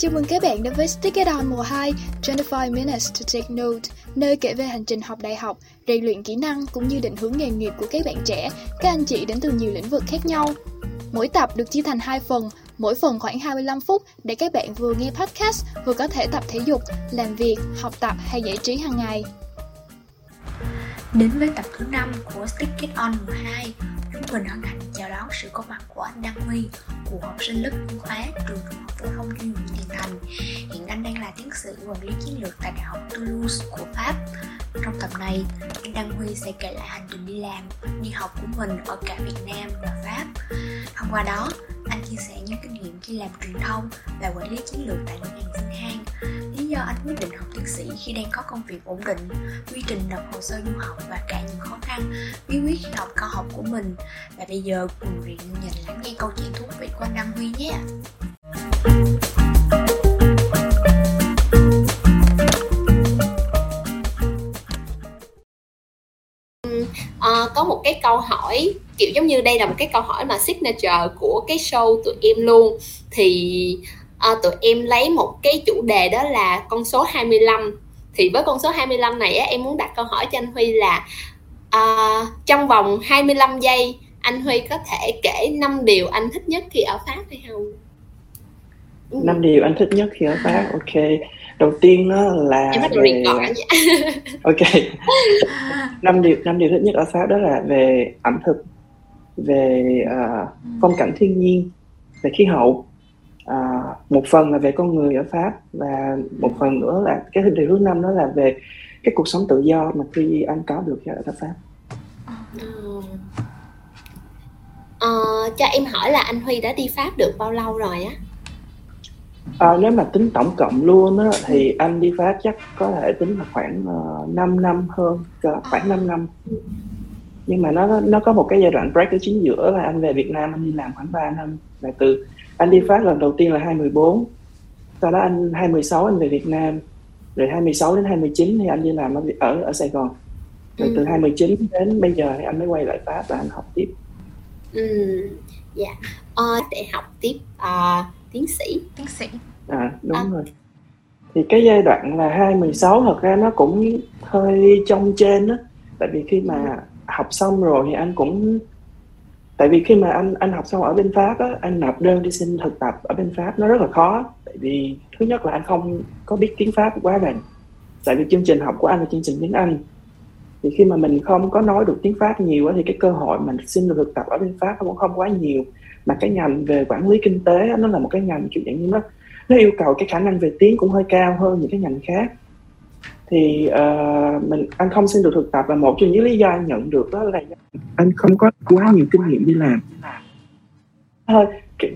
Chào mừng các bạn đến với Stick It On mùa 2 25 Minutes to Take Note Nơi kể về hành trình học đại học, rèn luyện kỹ năng cũng như định hướng nghề nghiệp của các bạn trẻ. Các anh chị đến từ nhiều lĩnh vực khác nhau. Mỗi tập được chia thành hai phần, mỗi phần khoảng 25 phút để các bạn vừa nghe podcast, vừa có thể tập thể dục, làm việc, học tập hay giải trí hàng ngày. Đến với tập thứ 5 của Stick It On mùa 2, chúng mình hân hạnh báo sự có mặt của anh Đăng Huy, cựu học sinh lớp chuyên hóa trường trung học phổ thông chuyên Nguyễn Tiền Thành. Hiện anh đang là tiến sĩ quản lý chiến lược tại Đại học Toulouse của Pháp. Trong tập này, anh Đăng Huy sẽ kể lại hành trình đi làm, đi học của mình ở cả Việt Nam và Pháp. Thông qua đó, anh chia sẻ những kinh nghiệm khi làm truyền thông và quản lý chiến lược tại ngân hàng Sinh Hang. Lý do anh quyết định học tiến sĩ khi đang có công việc ổn định, quy trình nộp hồ sơ du học và cả những khó khăn, bí quyết khi học cao học của mình. Và bây giờ cùng Viện nhìn lắng nghe câu chuyện thú vị của anh Đăng Huy nhé. Uh, có một cái câu hỏi kiểu giống như đây là một cái câu hỏi mà signature của cái show tụi em luôn. Thì uh, tụi em lấy một cái chủ đề đó là con số 25 thì với con số 25 này á, em muốn đặt câu hỏi cho anh Huy là uh, trong vòng 25 giây anh Huy có thể kể 5 điều anh thích nhất khi ở Pháp hay không? năm điều anh thích nhất khi ở Pháp ok đầu tiên đó là Em bắt đầu về ok năm điều năm điều thích nhất ở Pháp đó là về ẩm thực về à, phong cảnh thiên nhiên về khí hậu à, một phần là về con người ở Pháp và một phần nữa là cái điều thứ năm đó là về cái cuộc sống tự do mà khi anh có được ở Pháp. Ờ, cho em hỏi là anh Huy đã đi Pháp được bao lâu rồi á? À, nếu mà tính tổng cộng luôn á, thì anh đi Pháp chắc có thể tính là khoảng uh, 5 năm hơn khoảng 5 năm nhưng mà nó nó có một cái giai đoạn break ở chính giữa là anh về Việt Nam anh đi làm khoảng 3 năm là từ anh đi Pháp lần đầu tiên là 2014 sau đó anh 2016 anh về Việt Nam rồi 26 đến 29 thì anh đi làm ở ở, ở Sài Gòn rồi Ừ. từ 29 đến bây giờ thì anh mới quay lại Pháp và anh học tiếp Ừ, dạ. Ờ, để học tiếp ờ, tiến sĩ. Tiến sĩ À đúng À. rồi. Thì cái giai đoạn là 216 thật ra nó cũng hơi trong trên á. Tại vì khi mà học xong rồi thì anh cũng tại vì khi mà anh anh học xong ở bên Pháp á, anh nộp đơn đi xin thực tập ở bên Pháp nó rất là khó. Tại vì thứ nhất là anh không có biết tiếng Pháp quá rành. Tại vì chương trình học của anh là chương trình tiếng Anh. Thì khi mà mình không có nói được tiếng Pháp nhiều á, thì cái cơ hội mình xin được thực tập ở bên Pháp nó cũng không quá nhiều. Mà cái ngành về quản lý kinh tế á, nó là một cái ngành kiểu dạng như nó nó yêu cầu cái khả năng về tiếng cũng hơi cao hơn những cái ngành khác. Thì ờ, mình anh không xin được thực tập và một trong những lý do anh nhận được đó là anh không có quá nhiều kinh nghiệm đi làm. Nó hơi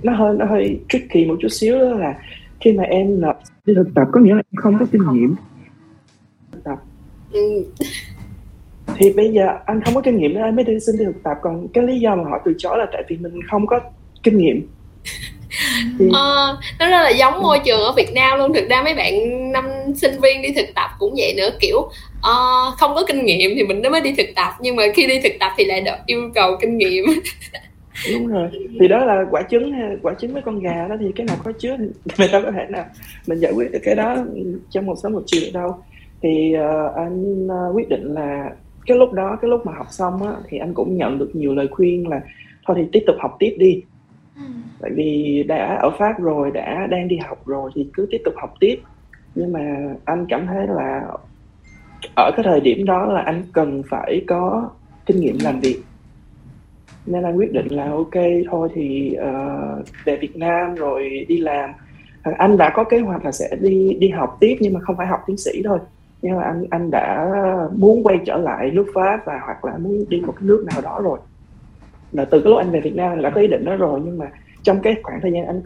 nó hơi nó hơi tricky một chút xíu đó là khi mà em nộp đi thực tập có nghĩa là em không có kinh nghiệm. Thực tập. Ừ, thì bây giờ anh không có kinh nghiệm nên anh mới đi xin đi thực tập. Còn cái lý do mà họ từ chối là tại vì mình không có kinh nghiệm ờ, nó rất là giống môi trường ở Việt Nam luôn. Thực ra mấy bạn năm sinh viên đi thực tập cũng vậy nữa. Kiểu ờ, không có kinh nghiệm thì mình mới đi thực tập. Nhưng mà khi đi thực tập thì lại được yêu cầu kinh nghiệm. đúng rồi. Thì đó là quả trứng quả trứng với con gà đó. Thì cái nào có chứa thì mình đâu có thể nào mình giải quyết được cái đó trong một sớm một chiều được đâu. Thì ờ, anh ờ, quyết định là cái lúc đó cái lúc mà học xong á thì anh cũng nhận được nhiều lời khuyên là thôi thì tiếp tục học tiếp đi Ừ. tại vì đã ở Pháp rồi đã đang đi học rồi thì cứ tiếp tục học tiếp. Nhưng mà anh cảm thấy là ở cái thời điểm đó là anh cần phải có kinh nghiệm làm việc. Nên anh quyết định là ok thôi thì uh, về Việt Nam rồi đi làm. Anh đã có kế hoạch là sẽ đi đi học tiếp nhưng mà không phải học tiến sĩ thôi. Nhưng mà anh anh đã muốn quay trở lại nước Pháp và hoặc là muốn đi một cái nước nào đó rồi là từ cái lúc anh về Việt Nam anh đã có ý định đó rồi nhưng mà trong cái khoảng thời gian anh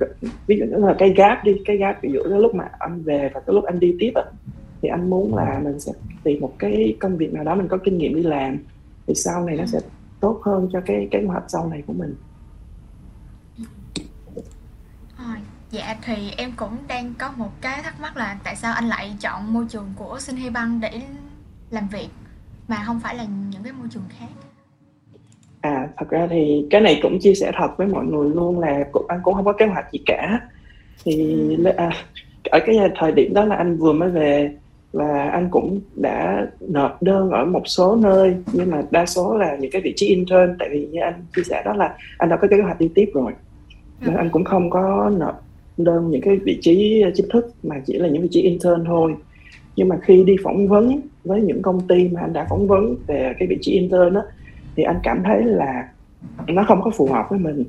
ví dụ như là cái gap đi cái gap ví dụ cái lúc mà anh về và cái lúc anh đi tiếp á, thì anh muốn là mình sẽ tìm một cái công việc nào đó mình có kinh nghiệm đi làm thì sau này nó sẽ tốt hơn cho cái kế hoạch sau này của mình Rồi, Dạ thì em cũng đang có một cái thắc mắc là tại sao anh lại chọn môi trường của Sinh Hy Băng để làm việc mà không phải là những cái môi trường khác. À, thật ra thì cái này cũng chia sẻ thật với mọi người luôn là cũng, anh cũng không có kế hoạch gì cả. Thì lê- à, ở cái thời điểm đó là anh vừa mới về và anh cũng đã nộp đơn ở một số nơi nhưng mà đa số là những cái vị trí intern. Tại vì như anh chia sẻ đó là anh đã có kế hoạch đi tiếp rồi. Nên anh cũng không có nộp đơn những cái vị trí chính thức mà chỉ là những vị trí intern thôi. Nhưng mà khi đi phỏng vấn với những công ty mà anh đã phỏng vấn về cái vị trí intern đó thì anh cảm thấy là nó không có phù hợp với mình.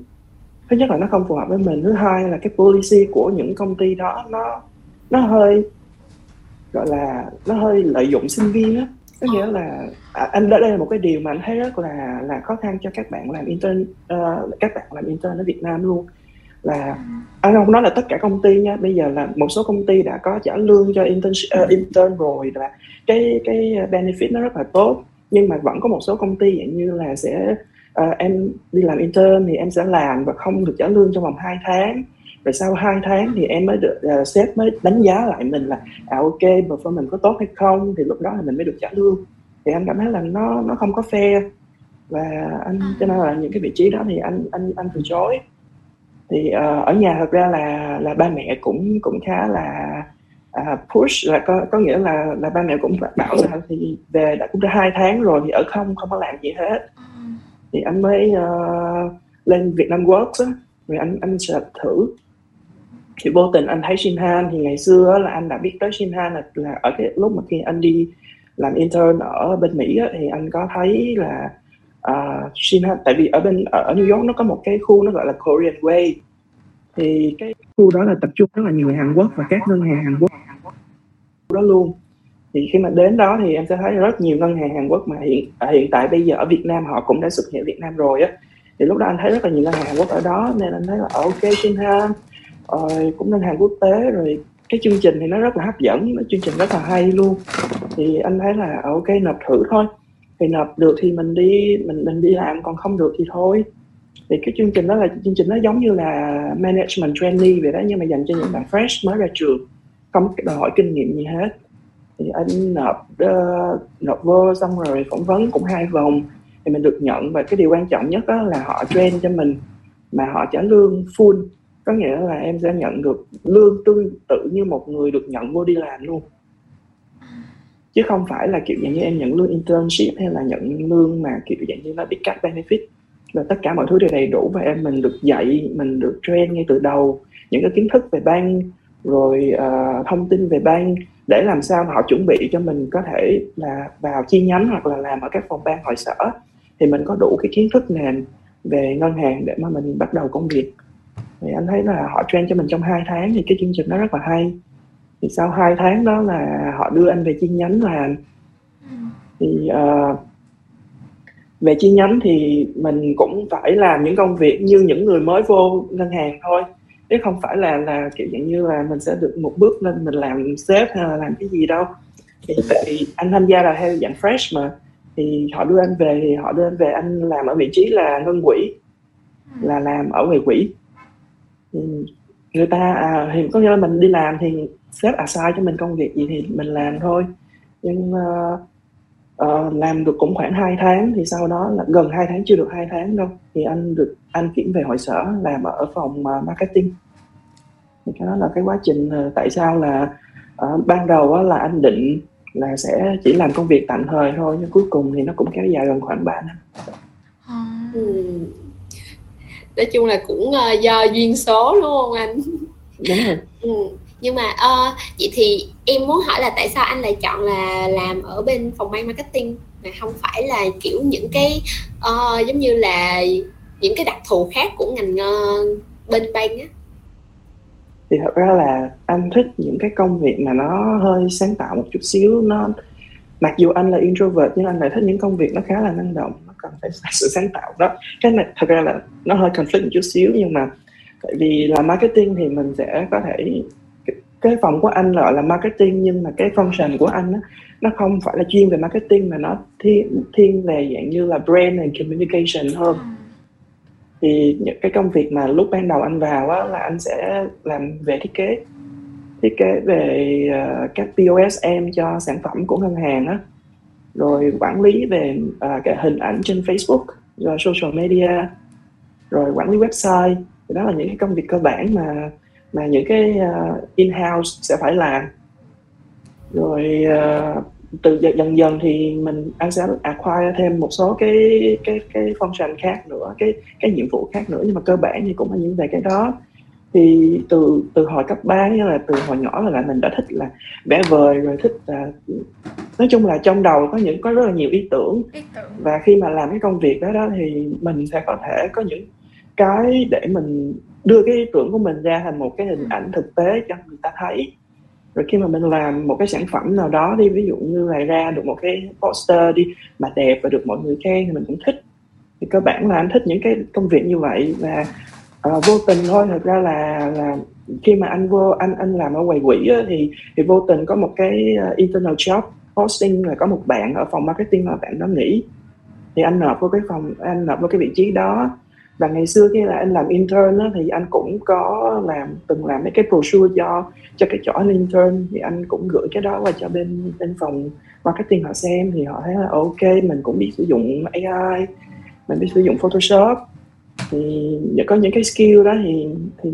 Thứ nhất là nó không phù hợp với mình thứ hai là cái policy của những công ty đó nó nó hơi gọi là nó hơi lợi dụng sinh viên á. Có nghĩa là à, anh đây là một cái điều mà anh thấy rất là là khó khăn cho các bạn làm intern uh, các bạn làm intern ở Việt Nam luôn. Là anh không nói là tất cả công ty nha bây giờ là một số công ty đã có trả lương cho intern uh, ờ, intern rồi là cái cái benefit nó rất là tốt nhưng mà vẫn có một số công ty dạng như là sẽ uh, em đi làm intern thì em sẽ làm và không được trả lương trong vòng 2 tháng. Rồi sau 2 tháng thì em mới được uh, sếp mới đánh giá lại mình là à ok performance có tốt hay không thì lúc đó thì mình mới được trả lương. Thì anh cảm thấy là nó nó không có fair. Và anh cho nên là những cái vị trí đó thì anh anh anh từ chối. Thì uh, ở nhà thật ra là là ba mẹ cũng cũng khá là uh, push là có có nghĩa là là ba mẹ cũng bảo là thì về đã cũng đã hai tháng rồi thì ở không không có làm gì hết. Thì anh mới uh, lên Việt Nam Works á rồi anh anh sẽ thử. Thì vô tình anh thấy Shinhan thì ngày xưa là anh đã biết tới Shinhan là, là ở cái lúc mà khi anh đi làm intern ở bên Mỹ á, thì anh có thấy là uh, Shinhan tại vì ở bên ở New York nó có một cái khu nó gọi là Korean Way thì cái khu đó là tập trung rất là nhiều người Hàn Quốc và các ngân hàng Hàn Quốc đó luôn. Thì khi mà đến đó thì em sẽ thấy rất nhiều ngân hàng Hàn Quốc mà hiện à, hiện tại bây giờ ở Việt Nam họ cũng đã xuất hiện ở Việt Nam rồi á. Thì lúc đó anh thấy rất là nhiều ngân hàng Hàn Quốc ở đó, nên anh thấy là ờ, ok Shinhan rồi cũng ngân hàng quốc tế, rồi cái chương trình thì nó rất là hấp dẫn chương trình rất là hay luôn. Thì anh thấy là ờ, ok, nộp thử thôi. Thì nộp được thì mình đi, mình mình đi làm, còn không được thì thôi thì cái chương trình đó là chương trình nó giống như là management trainee vậy đó nhưng mà dành cho những bạn fresh mới ra trường không đòi hỏi kinh nghiệm gì hết. Thì anh nộp uh, nộp vô xong rồi phỏng vấn cũng hai vòng thì mình được nhận. Và cái điều quan trọng nhất đó là họ train cho mình mà họ trả lương full. Có nghĩa là em sẽ nhận được lương tương tự như một người được nhận vô đi làm luôn. Chứ không phải là kiểu dạng như em nhận lương internship hay là nhận lương mà kiểu dạng như là bị cut benefit là tất cả mọi thứ đều đầy đủ và em mình được dạy mình được train ngay từ đầu. Những cái kiến thức về bank rồi uh, thông tin về bank để làm sao mà họ chuẩn bị cho mình có thể là vào chi nhánh hoặc là làm ở các phòng ban hội sở. Thì mình có đủ cái kiến thức nền về ngân hàng để mà mình bắt đầu công việc. Thì anh thấy là họ train cho mình trong 2 tháng thì cái chương trình nó rất là hay. Thì sau 2 tháng đó là họ đưa anh về chi nhánh làm. Thì uh, về chi nhánh thì mình cũng phải làm những công việc như những người mới vô ngân hàng thôi. Chứ không phải là là kiểu dạng như là mình sẽ được một bước lên mình làm sếp hay là làm cái gì đâu. Thì tại vì anh tham gia là theo dạng fresh mà. Thì họ đưa anh về thì họ đưa anh về anh làm ở vị trí là ngân quỹ. Là làm ở về quỹ. Thì người ta à, thì có nghĩa là mình đi làm thì sếp à sai cho mình công việc gì thì mình làm thôi. Nhưng uh, uh, làm được cũng khoảng 2 tháng thì sau đó là gần 2 tháng chưa được 2 tháng đâu thì anh được anh chuyển về hội sở làm ở phòng uh, marketing. Thì cái đó là cái quá trình uh, tại sao là uh, ban đầu uh, là anh định là sẽ chỉ làm công việc tạm thời thôi nhưng cuối cùng thì nó cũng kéo dài gần khoảng 3 năm. Ừ. nói chung là cũng uh, do duyên số đúng không anh? Đúng rồi. Ừ nhưng mà uh, vậy thì em muốn hỏi là tại sao anh lại chọn là làm ở bên phòng ban marketing? Mà không phải là kiểu những cái uh, giống như là những cái đặc thù khác của ngành uh, bên ban á? Thì thật ra là anh thích những cái công việc mà nó hơi sáng tạo một chút xíu. Nó mặc dù anh là introvert nhưng anh lại thích những công việc nó khá là năng động. Nó cần phải sự sáng tạo đó. Cái này thật ra là nó hơi conflict một chút xíu nhưng mà tại vì là marketing thì mình sẽ có thể cái phòng của anh gọi là marketing nhưng mà cái function của anh á, nó không phải là chuyên về marketing mà nó thiên thiên về dạng như là brand and communication hơn. Ừ. thì những cái công việc mà lúc ban đầu anh vào á, là anh sẽ làm về thiết kế thiết kế về uh, các POSM cho sản phẩm của ngân hàng á. Rồi quản lý về uh, cái hình ảnh trên Facebook rồi social media rồi quản lý website. Thì đó là những cái công việc cơ bản mà mà những cái uh, in-house sẽ phải làm. Rồi uh, từ dần dần thì mình anh sẽ acquire thêm một số cái cái cái function khác nữa cái cái nhiệm vụ khác nữa. Nhưng mà cơ bản thì cũng là những về cái đó. Thì từ từ hồi cấp 3 như là từ hồi nhỏ là mình đã thích là vẽ vời rồi thích là nói chung là trong đầu có những có rất là nhiều ý tưởng, ý tưởng. và khi mà làm cái công việc đó đó thì mình sẽ có thể có những cái để mình đưa cái ý tưởng của mình ra thành một cái hình ảnh thực tế cho người ta thấy. Rồi khi mà mình làm một cái sản phẩm nào đó đi ví dụ như là ra được một cái poster đi mà đẹp và được mọi người khen thì mình cũng thích. Thì cơ bản là anh thích những cái công việc như vậy và uh, vô tình thôi. Thật ra là là khi mà anh vô anh anh làm ở quầy quỹ á, thì thì vô tình có một cái uh, internal job posting là có một bạn ở phòng marketing mà bạn đó nghỉ. Thì anh nộp vào cái phòng anh nộp vào cái vị trí đó và ngày xưa khi là anh làm intern á, thì anh cũng có làm từng làm mấy cái brochure cho cho cái chỗ anh intern. Thì anh cũng gửi cái đó qua cho bên bên phòng marketing họ xem. Thì họ thấy là ok mình cũng biết sử dụng AI mình biết sử dụng Photoshop. Thì có những cái skill đó thì thì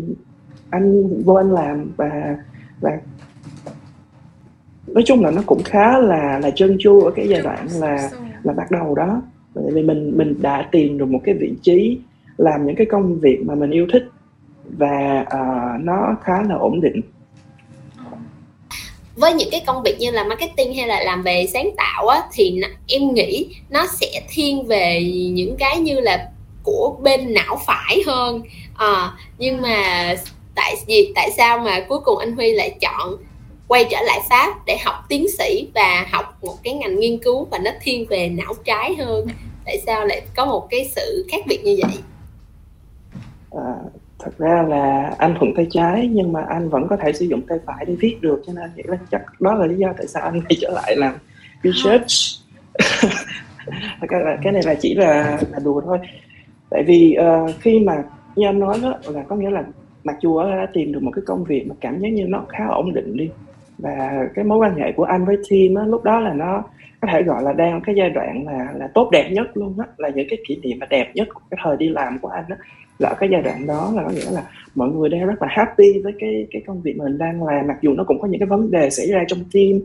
anh vô anh làm. Và và nói chung là nó cũng khá là là chân chu ở cái giai đoạn là là bắt đầu đó. Bởi vì mình mình đã tìm được một cái vị trí làm những cái công việc mà mình yêu thích và uh, nó khá là ổn định. Với những cái công việc như là marketing hay là làm về sáng tạo á thì em nghĩ nó sẽ thiên về những cái như là của bên não phải hơn. À, nhưng mà tại vì tại sao mà cuối cùng anh Huy lại chọn quay trở lại Pháp để học tiến sĩ và học một cái ngành nghiên cứu và nó thiên về não trái hơn? Tại sao lại có một cái sự khác biệt như vậy? À, thật ra là anh thuận tay trái nhưng mà anh vẫn có thể sử dụng tay phải để viết được cho nên nghĩ là chắc đó là lý do tại sao anh quay trở lại làm research. Cái, cái này là chỉ là là đùa thôi. Tại vì uh, khi mà như anh nói đó là có nghĩa là mặc dù đã tìm được một cái công việc mà cảm giác như nó khá ổn định đi và cái mối quan hệ của anh với team á, lúc đó là nó có thể gọi là đang cái giai đoạn là là tốt đẹp nhất luôn á là những cái kỷ niệm mà đẹp nhất của cái thời đi làm của anh á là cái giai đoạn đó là có nghĩa là mọi người đang rất là happy với cái cái công việc mình đang làm mặc dù nó cũng có những cái vấn đề xảy ra trong team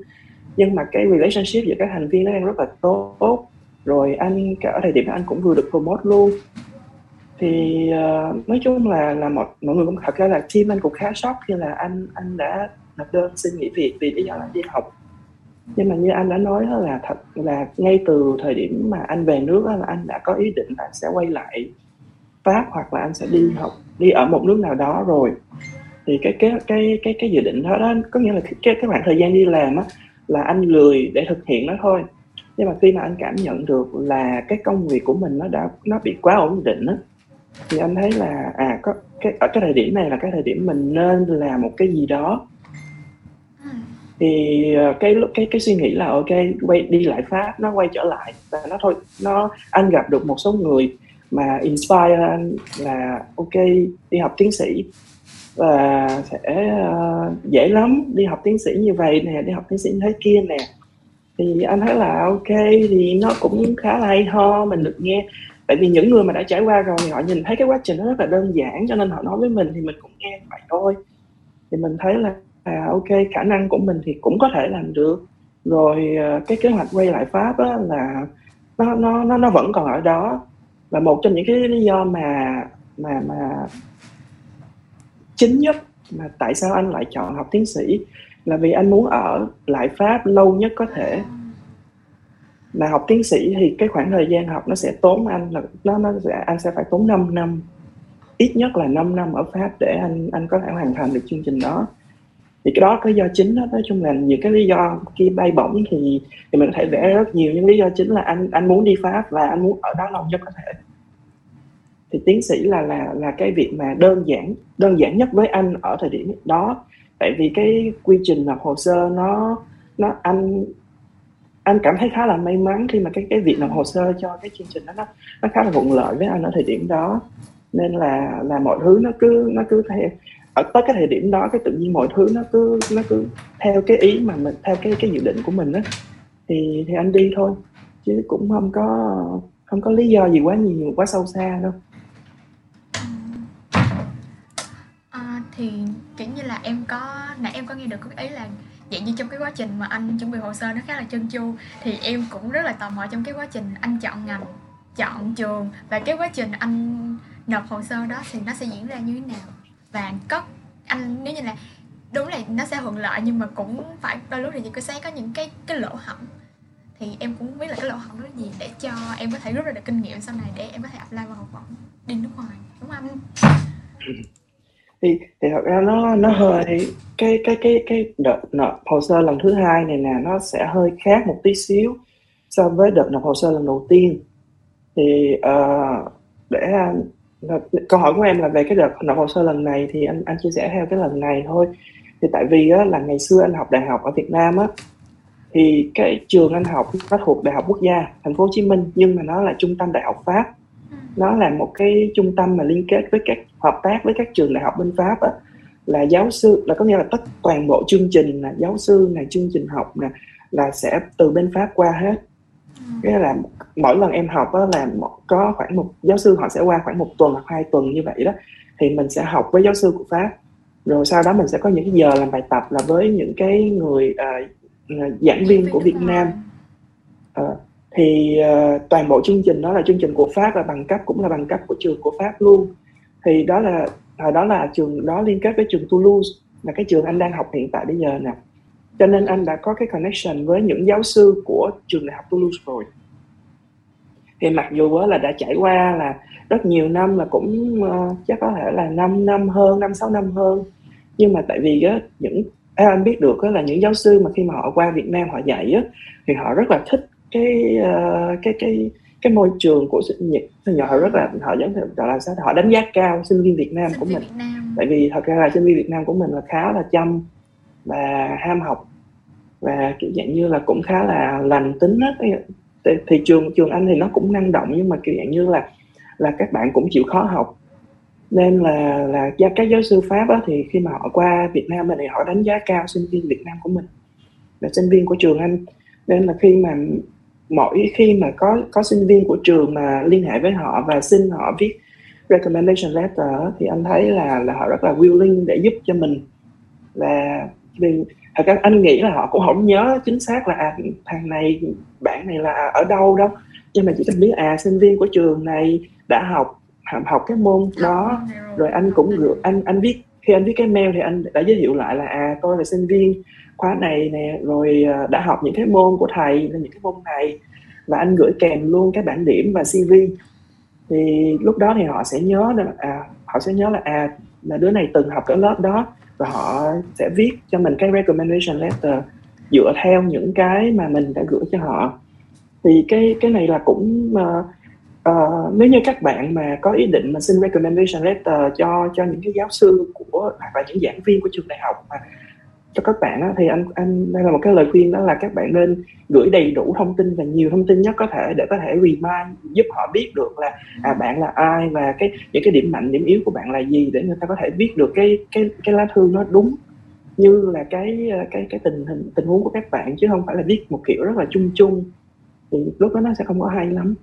nhưng mà cái relationship giữa các thành viên nó đang rất là tốt. Rồi anh cả thời điểm đó anh cũng vừa được promote luôn. Thì uh, nói chung là là mọi mọi người cũng thật ra là team anh cũng khá sốc khi là anh anh đã nộp đơn xin nghỉ việc vì lý do là đi học. Nhưng mà như anh đã nói là thật là ngay từ thời điểm mà anh về nước là anh đã có ý định là sẽ quay lại pháp hoặc là anh sẽ đi học đi ở một nước nào đó rồi. Thì cái cái cái cái cái dự định đó, đó có nghĩa là cái cái khoảng thời gian đi làm á là anh lười để thực hiện nó thôi. Nhưng mà khi mà anh cảm nhận được là cái công việc của mình nó đã nó bị quá ổn định á thì anh thấy là à có cái ở cái thời điểm này là cái thời điểm mình nên làm một cái gì đó. Thì ờ, cái cái cái cái suy nghĩ là ok quay đi lại pháp nó quay trở lại. Và nó thôi nó anh gặp được một số người mà inspire anh là ok đi học tiến sĩ và sẽ uh, dễ lắm. Đi học tiến sĩ như vậy nè đi học tiến sĩ như thế kia nè. Thì anh thấy là ok thì nó cũng khá là hay ho mình được nghe. Tại vì những người mà đã trải qua rồi thì họ nhìn thấy cái quá trình nó rất là đơn giản cho nên họ nói với mình thì mình cũng nghe vậy thôi. Thì mình thấy là à, ok khả năng của mình thì cũng có thể làm được. Rồi ờ, cái kế hoạch quay lại pháp á, là nó nó nó nó vẫn còn ở đó và một trong những cái lý do mà mà mà chính nhất mà tại sao anh lại chọn học tiến sĩ là vì anh muốn ở lại Pháp lâu nhất có thể. Mà học tiến sĩ thì cái khoảng thời gian học nó sẽ tốn anh là, nó nó sẽ, anh sẽ phải tốn 5 năm, ít nhất là 5 năm ở Pháp để anh anh có thể hoàn thành được chương trình đó. Thì cái đó cái do chính đó. Nói chung là những cái lý do khi bay bổng thì thì mình có thể vẽ rất nhiều. Những lý do chính là anh anh muốn đi pháp và anh muốn ở đó lâu nhất có thể thì tiến sĩ là là là cái việc mà đơn giản đơn giản nhất với anh ở thời điểm đó. Tại vì cái quy trình nộp hồ sơ nó nó anh anh cảm thấy khá là may mắn khi mà cái cái việc nộp hồ sơ cho cái chương trình đó, nó nó khá là thuận lợi với anh ở thời điểm đó. Nên là là mọi thứ nó cứ nó cứ theo, ở tới cái thời điểm đó cái tự nhiên mọi thứ nó cứ nó cứ theo cái ý mà mình, theo cái cái dự định của mình á. Thì thì anh đi thôi, chứ cũng không có không có lý do gì quá nhiều, quá sâu xa đâu à, thì kiểu như là em có, nãy em có nghe được cái ý là dạng như trong cái quá trình mà anh chuẩn bị hồ sơ nó khá là chân chu thì em cũng rất là tò mò trong cái quá trình anh chọn ngành, chọn trường và cái quá trình anh nộp hồ sơ đó thì nó sẽ diễn ra như thế nào. Và có, anh, nếu như là, đúng là nó sẽ thuận lợi nhưng mà cũng phải đôi lúc thì có sẽ có những cái cái lỗ hổng. Thì em cũng biết là cái lỗ hổng đó là gì để cho em có thể rút ra được kinh nghiệm sau này để em có thể apply vào học bổng đi nước ngoài, đúng không anh? Ừ thì thì thật ra nó nó hơi cái cái cái cái đợt nộp hồ sơ lần thứ hai này nè nó sẽ hơi khác một tí xíu so với đợt nộp hồ sơ lần đầu tiên. Thì uh, để câu hỏi của em là về cái đợt nộp hồ sơ lần này thì anh anh chia sẻ theo cái lần này thôi. Thì tại vì á, là ngày xưa anh học đại học ở Việt Nam á thì cái trường anh học nó thuộc đại học quốc gia thành phố Hồ Chí Minh nhưng mà nó là trung tâm đại học Pháp nó là một cái trung tâm mà liên kết với các hợp tác với các trường đại học bên Pháp á, là giáo sư là có nghĩa là tất toàn bộ chương trình là giáo sư này chương trình học nè là sẽ từ bên Pháp qua hết. Cái là mỗi lần em học đó là có khoảng một giáo sư họ sẽ qua khoảng một tuần hoặc hai tuần như vậy đó. Thì mình sẽ học với giáo sư của Pháp. Rồi sau đó mình sẽ có những giờ làm bài tập là với những cái người uh, giảng viên của Việt Nam. Uh, thì uh, toàn bộ chương trình đó là chương trình của Pháp và bằng cấp cũng là bằng cấp của trường của Pháp luôn. Thì đó là hồi đó là trường đó liên kết với trường Toulouse là cái trường anh đang học hiện tại bây giờ nè. Cho nên anh đã có cái connection với những giáo sư của trường đại học Toulouse rồi. Thì mặc dù là đã trải qua là rất nhiều năm là cũng uh, chắc có thể là 5 năm hơn năm sáu năm hơn. Nhưng mà tại vì á, những à, anh biết được á, là những giáo sư mà khi mà họ qua Việt Nam họ dạy á, thì họ rất là thích cái uh, cái cái cái môi trường của sinh nhật họ rất là họ giống gọi là sao họ đánh giá cao sinh viên Việt Nam sinh của mình. Nam. tại vì thật ra là sinh viên Việt Nam của mình là khá là chăm và ham học và kiểu dạng như là cũng khá là lành tính á thì trường trường anh thì nó cũng năng động nhưng mà kiểu dạng như là là các bạn cũng chịu khó học. Nên là là các giáo sư pháp á, thì khi mà họ qua Việt Nam thì họ đánh giá cao sinh viên Việt Nam của mình là sinh viên của trường anh. Nên là khi mà mỗi khi mà có có sinh viên của trường mà liên hệ với họ và xin họ viết recommendation letter thì anh thấy là là họ rất là willing để giúp cho mình. Và vì thật ra anh nghĩ là họ cũng không nhớ chính xác là à, thằng này bạn này là ở đâu đâu nhưng mà chỉ cần biết à sinh viên của trường này đã học học cái môn đó. rồi. Anh cũng gửi anh anh viết khi anh viết cái mail thì anh đã giới thiệu lại là à tôi là sinh viên khóa này nè rồi ờ, đã học những cái môn của thầy là những cái môn này. Và anh gửi kèm luôn cái bản điểm và cv thì lúc đó thì họ sẽ nhớ là à họ sẽ nhớ là à là đứa này từng học cái lớp đó và họ sẽ viết cho mình cái recommendation letter dựa theo những cái mà mình đã gửi cho họ. Thì cái cái này là cũng uh, uh, nếu như các bạn mà có ý định mà xin recommendation letter cho cho những cái giáo sư của hoặc là những giảng viên của trường đại học mà cho các bạn á, thì anh anh đây là một cái lời khuyên đó là các bạn nên gửi đầy đủ thông tin và nhiều thông tin nhất có thể để có thể remind giúp họ biết được là à bạn là ai và cái những cái điểm mạnh điểm yếu của bạn là gì để người ta có thể biết được cái cái cái lá thư nó đúng như là cái cái cái tình hình tình huống của các bạn chứ không phải là viết một kiểu rất là chung chung. Thì lúc đó nó sẽ không có hay lắm.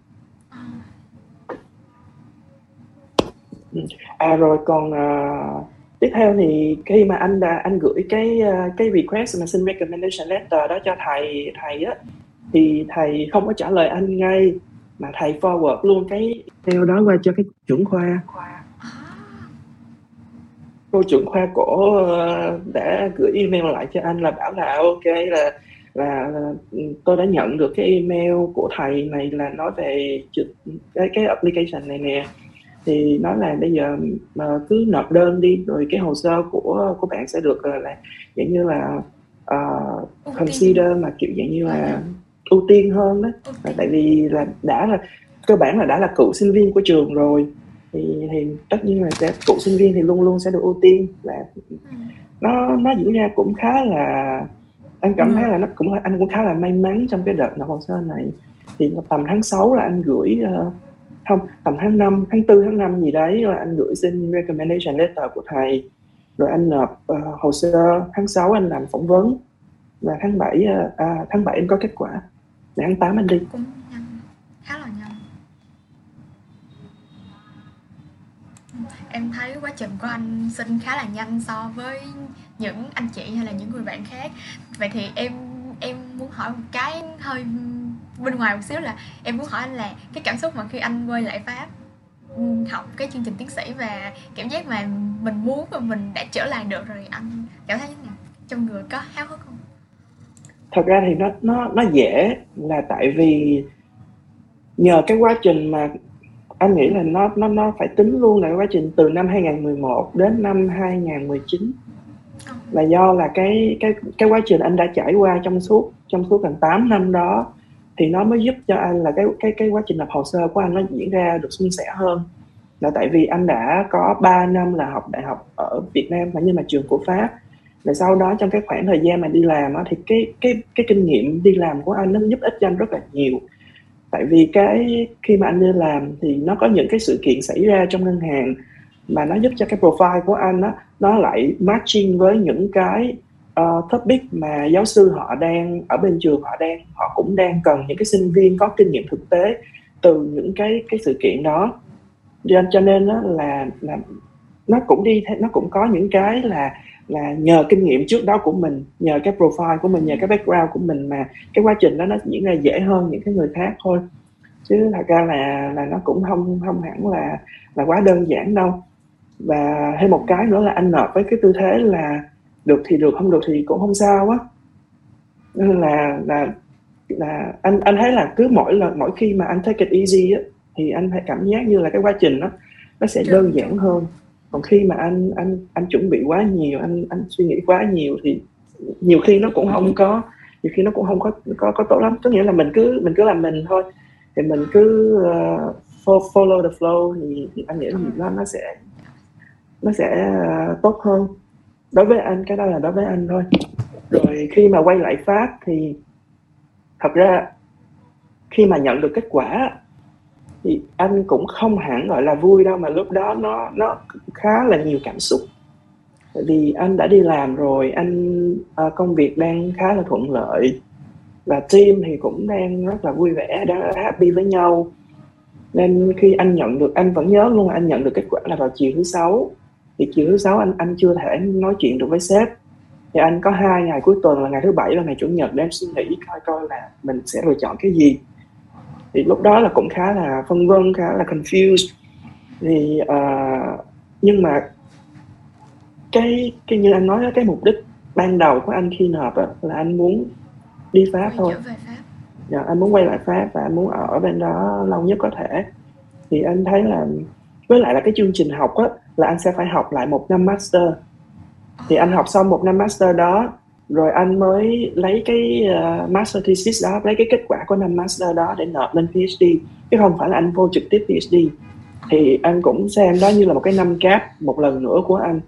Ừ. à rồi còn uh, tiếp theo thì khi mà anh đã anh gửi cái ờ, cái request mà xin recommendation letter đó cho thầy thầy á thì thầy không có trả lời anh ngay mà thầy forward luôn cái theo đó qua cho cái trưởng khoa. Cô trưởng khoa cổ ờ, đã gửi email lại cho anh là bảo là ok là là, là tôi đã nhận được cái email của thầy này là nói về cái cái application này nè thì nói là bây giờ mà cứ nộp đơn đi rồi cái hồ sơ của của bạn sẽ được là dạng như là uh, consider mà kiểu dạng như là ưu tiên. hơn đó. Là tại vì là đã là cơ bản là đã là cựu sinh viên của trường rồi thì thì tất nhiên là sẽ cựu sinh viên thì luôn luôn sẽ được ưu tiên. Là ừ. nó nó diễn ra cũng khá là anh cảm thấy là nó cũng anh cũng khá là may mắn trong cái đợt nộp hồ sơ này. Thì tầm tháng 6 là anh gửi uh, không tầm tháng 5, tháng 4, tháng 5 gì đấy là anh gửi xin recommendation letter của thầy. Rồi anh nộp uh, hồ sơ tháng 6 anh làm phỏng vấn. Và tháng 7 uh, ờ, à, tháng 7 anh có kết quả. Để tháng 8 anh đi. Cũng nhanh khá là nhanh. Em thấy quá trình của anh xin khá là nhanh so với những anh chị hay là những người bạn khác. Vậy thì em em muốn hỏi một cái hơi bên ngoài một xíu là em muốn hỏi anh là cái cảm xúc mà khi anh quay lại pháp học cái chương trình tiến sĩ và cảm giác mà mình muốn và mình đã trở lại được rồi anh cảm thấy như nào? Trong người có háo hức không? Thật ra thì nó nó nó dễ là tại vì nhờ cái quá trình mà anh nghĩ là nó nó nó phải tính luôn là cái quá trình từ năm 2011 đến năm 2019 ờ. là do là cái cái cái quá trình anh đã trải qua trong suốt trong suốt gần 8 năm đó thì nó mới giúp cho anh là cái cái cái quá trình lập hồ sơ của anh nó diễn ra được suôn sẻ hơn. Là tại vì anh đã có 3 năm là học đại học ở Việt Nam và nhưng mà trường của Pháp. Rồi sau đó trong cái khoảng thời gian mà đi làm á, thì cái cái cái kinh nghiệm đi làm của anh nó giúp ích cho anh rất là nhiều. Tại vì cái khi mà anh đi làm thì nó có những cái sự kiện xảy ra trong ngân hàng mà nó giúp cho cái profile của anh á nó lại matching với những cái uh, topic mà giáo sư họ đang ở bên trường họ đang họ cũng đang cần những cái sinh viên có kinh nghiệm thực tế từ những cái cái sự kiện đó. Cho nên đó là là nó cũng đi nó cũng có những cái là là nhờ kinh nghiệm trước đó của mình nhờ cái profile của mình nhờ cái background của mình mà cái quá trình đó nó diễn ra dễ hơn những cái người khác thôi. Chứ thật ra là là nó cũng không không hẳn là là quá đơn giản đâu. Và thêm một cái nữa là anh nộp với cái tư thế là được thì được không được thì cũng không sao á. Nên là là là anh anh thấy là cứ mỗi lần mỗi khi mà anh take it easy á thì anh phải cảm giác như là cái quá trình đó nó sẽ đơn giản hơn. Còn khi mà anh anh anh chuẩn bị quá nhiều anh anh suy nghĩ quá nhiều thì nhiều khi nó cũng không có nhiều khi nó cũng không có có có tốt lắm. Có nghĩa là mình cứ mình cứ làm mình thôi. Thì mình cứ uh, follow the flow thì, thì anh nghĩ là nó nó sẽ nó sẽ uh, tốt hơn đối với anh cái đó là đối với anh thôi. Rồi khi mà quay lại pháp thì thật ra khi mà nhận được kết quả thì anh cũng không hẳn gọi là vui đâu mà lúc đó nó nó khá là nhiều cảm xúc. Tại vì anh đã đi làm rồi anh uh, công việc đang khá là thuận lợi và team thì cũng đang rất là vui vẻ đang happy với nhau. Nên khi anh nhận được anh vẫn nhớ luôn là anh nhận được kết quả là vào chiều thứ sáu thì chiều thứ sáu anh anh chưa thể nói chuyện được với sếp. Thì anh có hai ngày cuối tuần là ngày thứ bảy và ngày chủ nhật để em suy nghĩ coi coi là mình sẽ lựa chọn cái gì. Thì lúc đó là cũng khá là phân vân khá là confused. Thì uh, nhưng mà cái cái như anh nói đó, cái mục đích ban đầu của anh khi nộp là anh muốn đi pháp thôi. dạ, anh muốn quay lại pháp và anh muốn ở bên đó lâu nhất có thể. Thì anh thấy là với lại là cái chương trình học á là anh sẽ phải học lại một năm master. Thì anh học xong một năm master đó rồi anh mới lấy cái uh, master thesis đó lấy cái kết quả của năm master đó để nộp lên PhD chứ không phải là anh vô trực tiếp PhD thì anh cũng xem đó như là một cái năm cap một lần nữa của anh.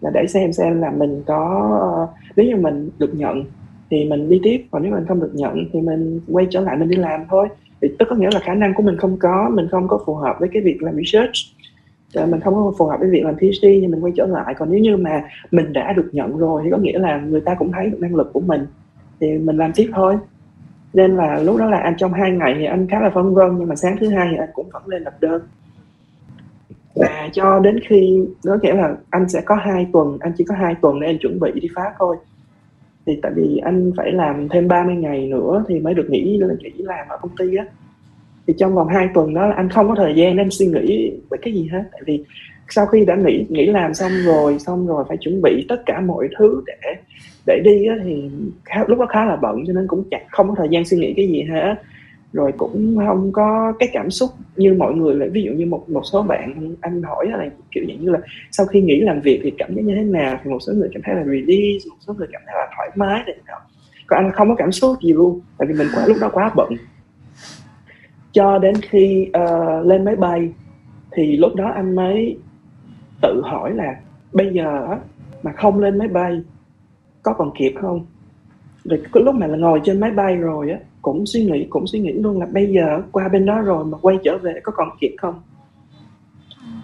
Là để xem xem là mình có uh, nếu như mình được nhận thì mình đi tiếp còn nếu mình không được nhận thì mình quay trở lại mình đi làm thôi. Thì tức có nghĩa là khả năng của mình không có mình không có phù hợp với cái việc làm research mình không có phù hợp với việc làm PhD thì mình quay trở lại. Còn nếu như mà mình đã được nhận rồi thì có nghĩa là người ta cũng thấy được năng lực của mình. Thì mình làm tiếp thôi. Nên là lúc đó là anh trong hai ngày thì anh khá là phân vân, nhưng mà sáng thứ hai thì anh cũng vẫn lên lập đơn. Và cho đến khi, có nghĩa là anh sẽ có hai tuần, anh chỉ có hai tuần để anh chuẩn bị đi pháp thôi. Thì tại vì anh phải làm thêm 30 ngày nữa thì mới được nghỉ nghỉ làm ở công ty á thì trong vòng 2 tuần đó là anh không có thời gian để anh suy nghĩ về cái gì hết. Tại vì sau khi đã nghĩ nghĩ làm xong rồi xong rồi phải chuẩn bị tất cả mọi thứ để để đi á, thì khá, lúc đó khá là bận cho nên cũng chẳng không có thời gian suy nghĩ cái gì hết. Rồi cũng không có cái cảm xúc như mọi người là ví dụ như một một số bạn anh hỏi là kiểu như là sau khi nghỉ làm việc thì cảm giác như thế nào? Thì một số người cảm thấy là release một số người cảm thấy là thoải mái thì còn anh không có cảm xúc gì luôn tại vì mình quá lúc đó quá bận cho đến khi uh, lên máy bay thì lúc đó anh mới tự hỏi là bây giờ mà không lên máy bay có còn kịp không? Rồi cái lúc mà là ngồi trên máy bay rồi á cũng suy nghĩ cũng suy nghĩ luôn là bây giờ qua bên đó rồi mà quay trở về có còn kịp không?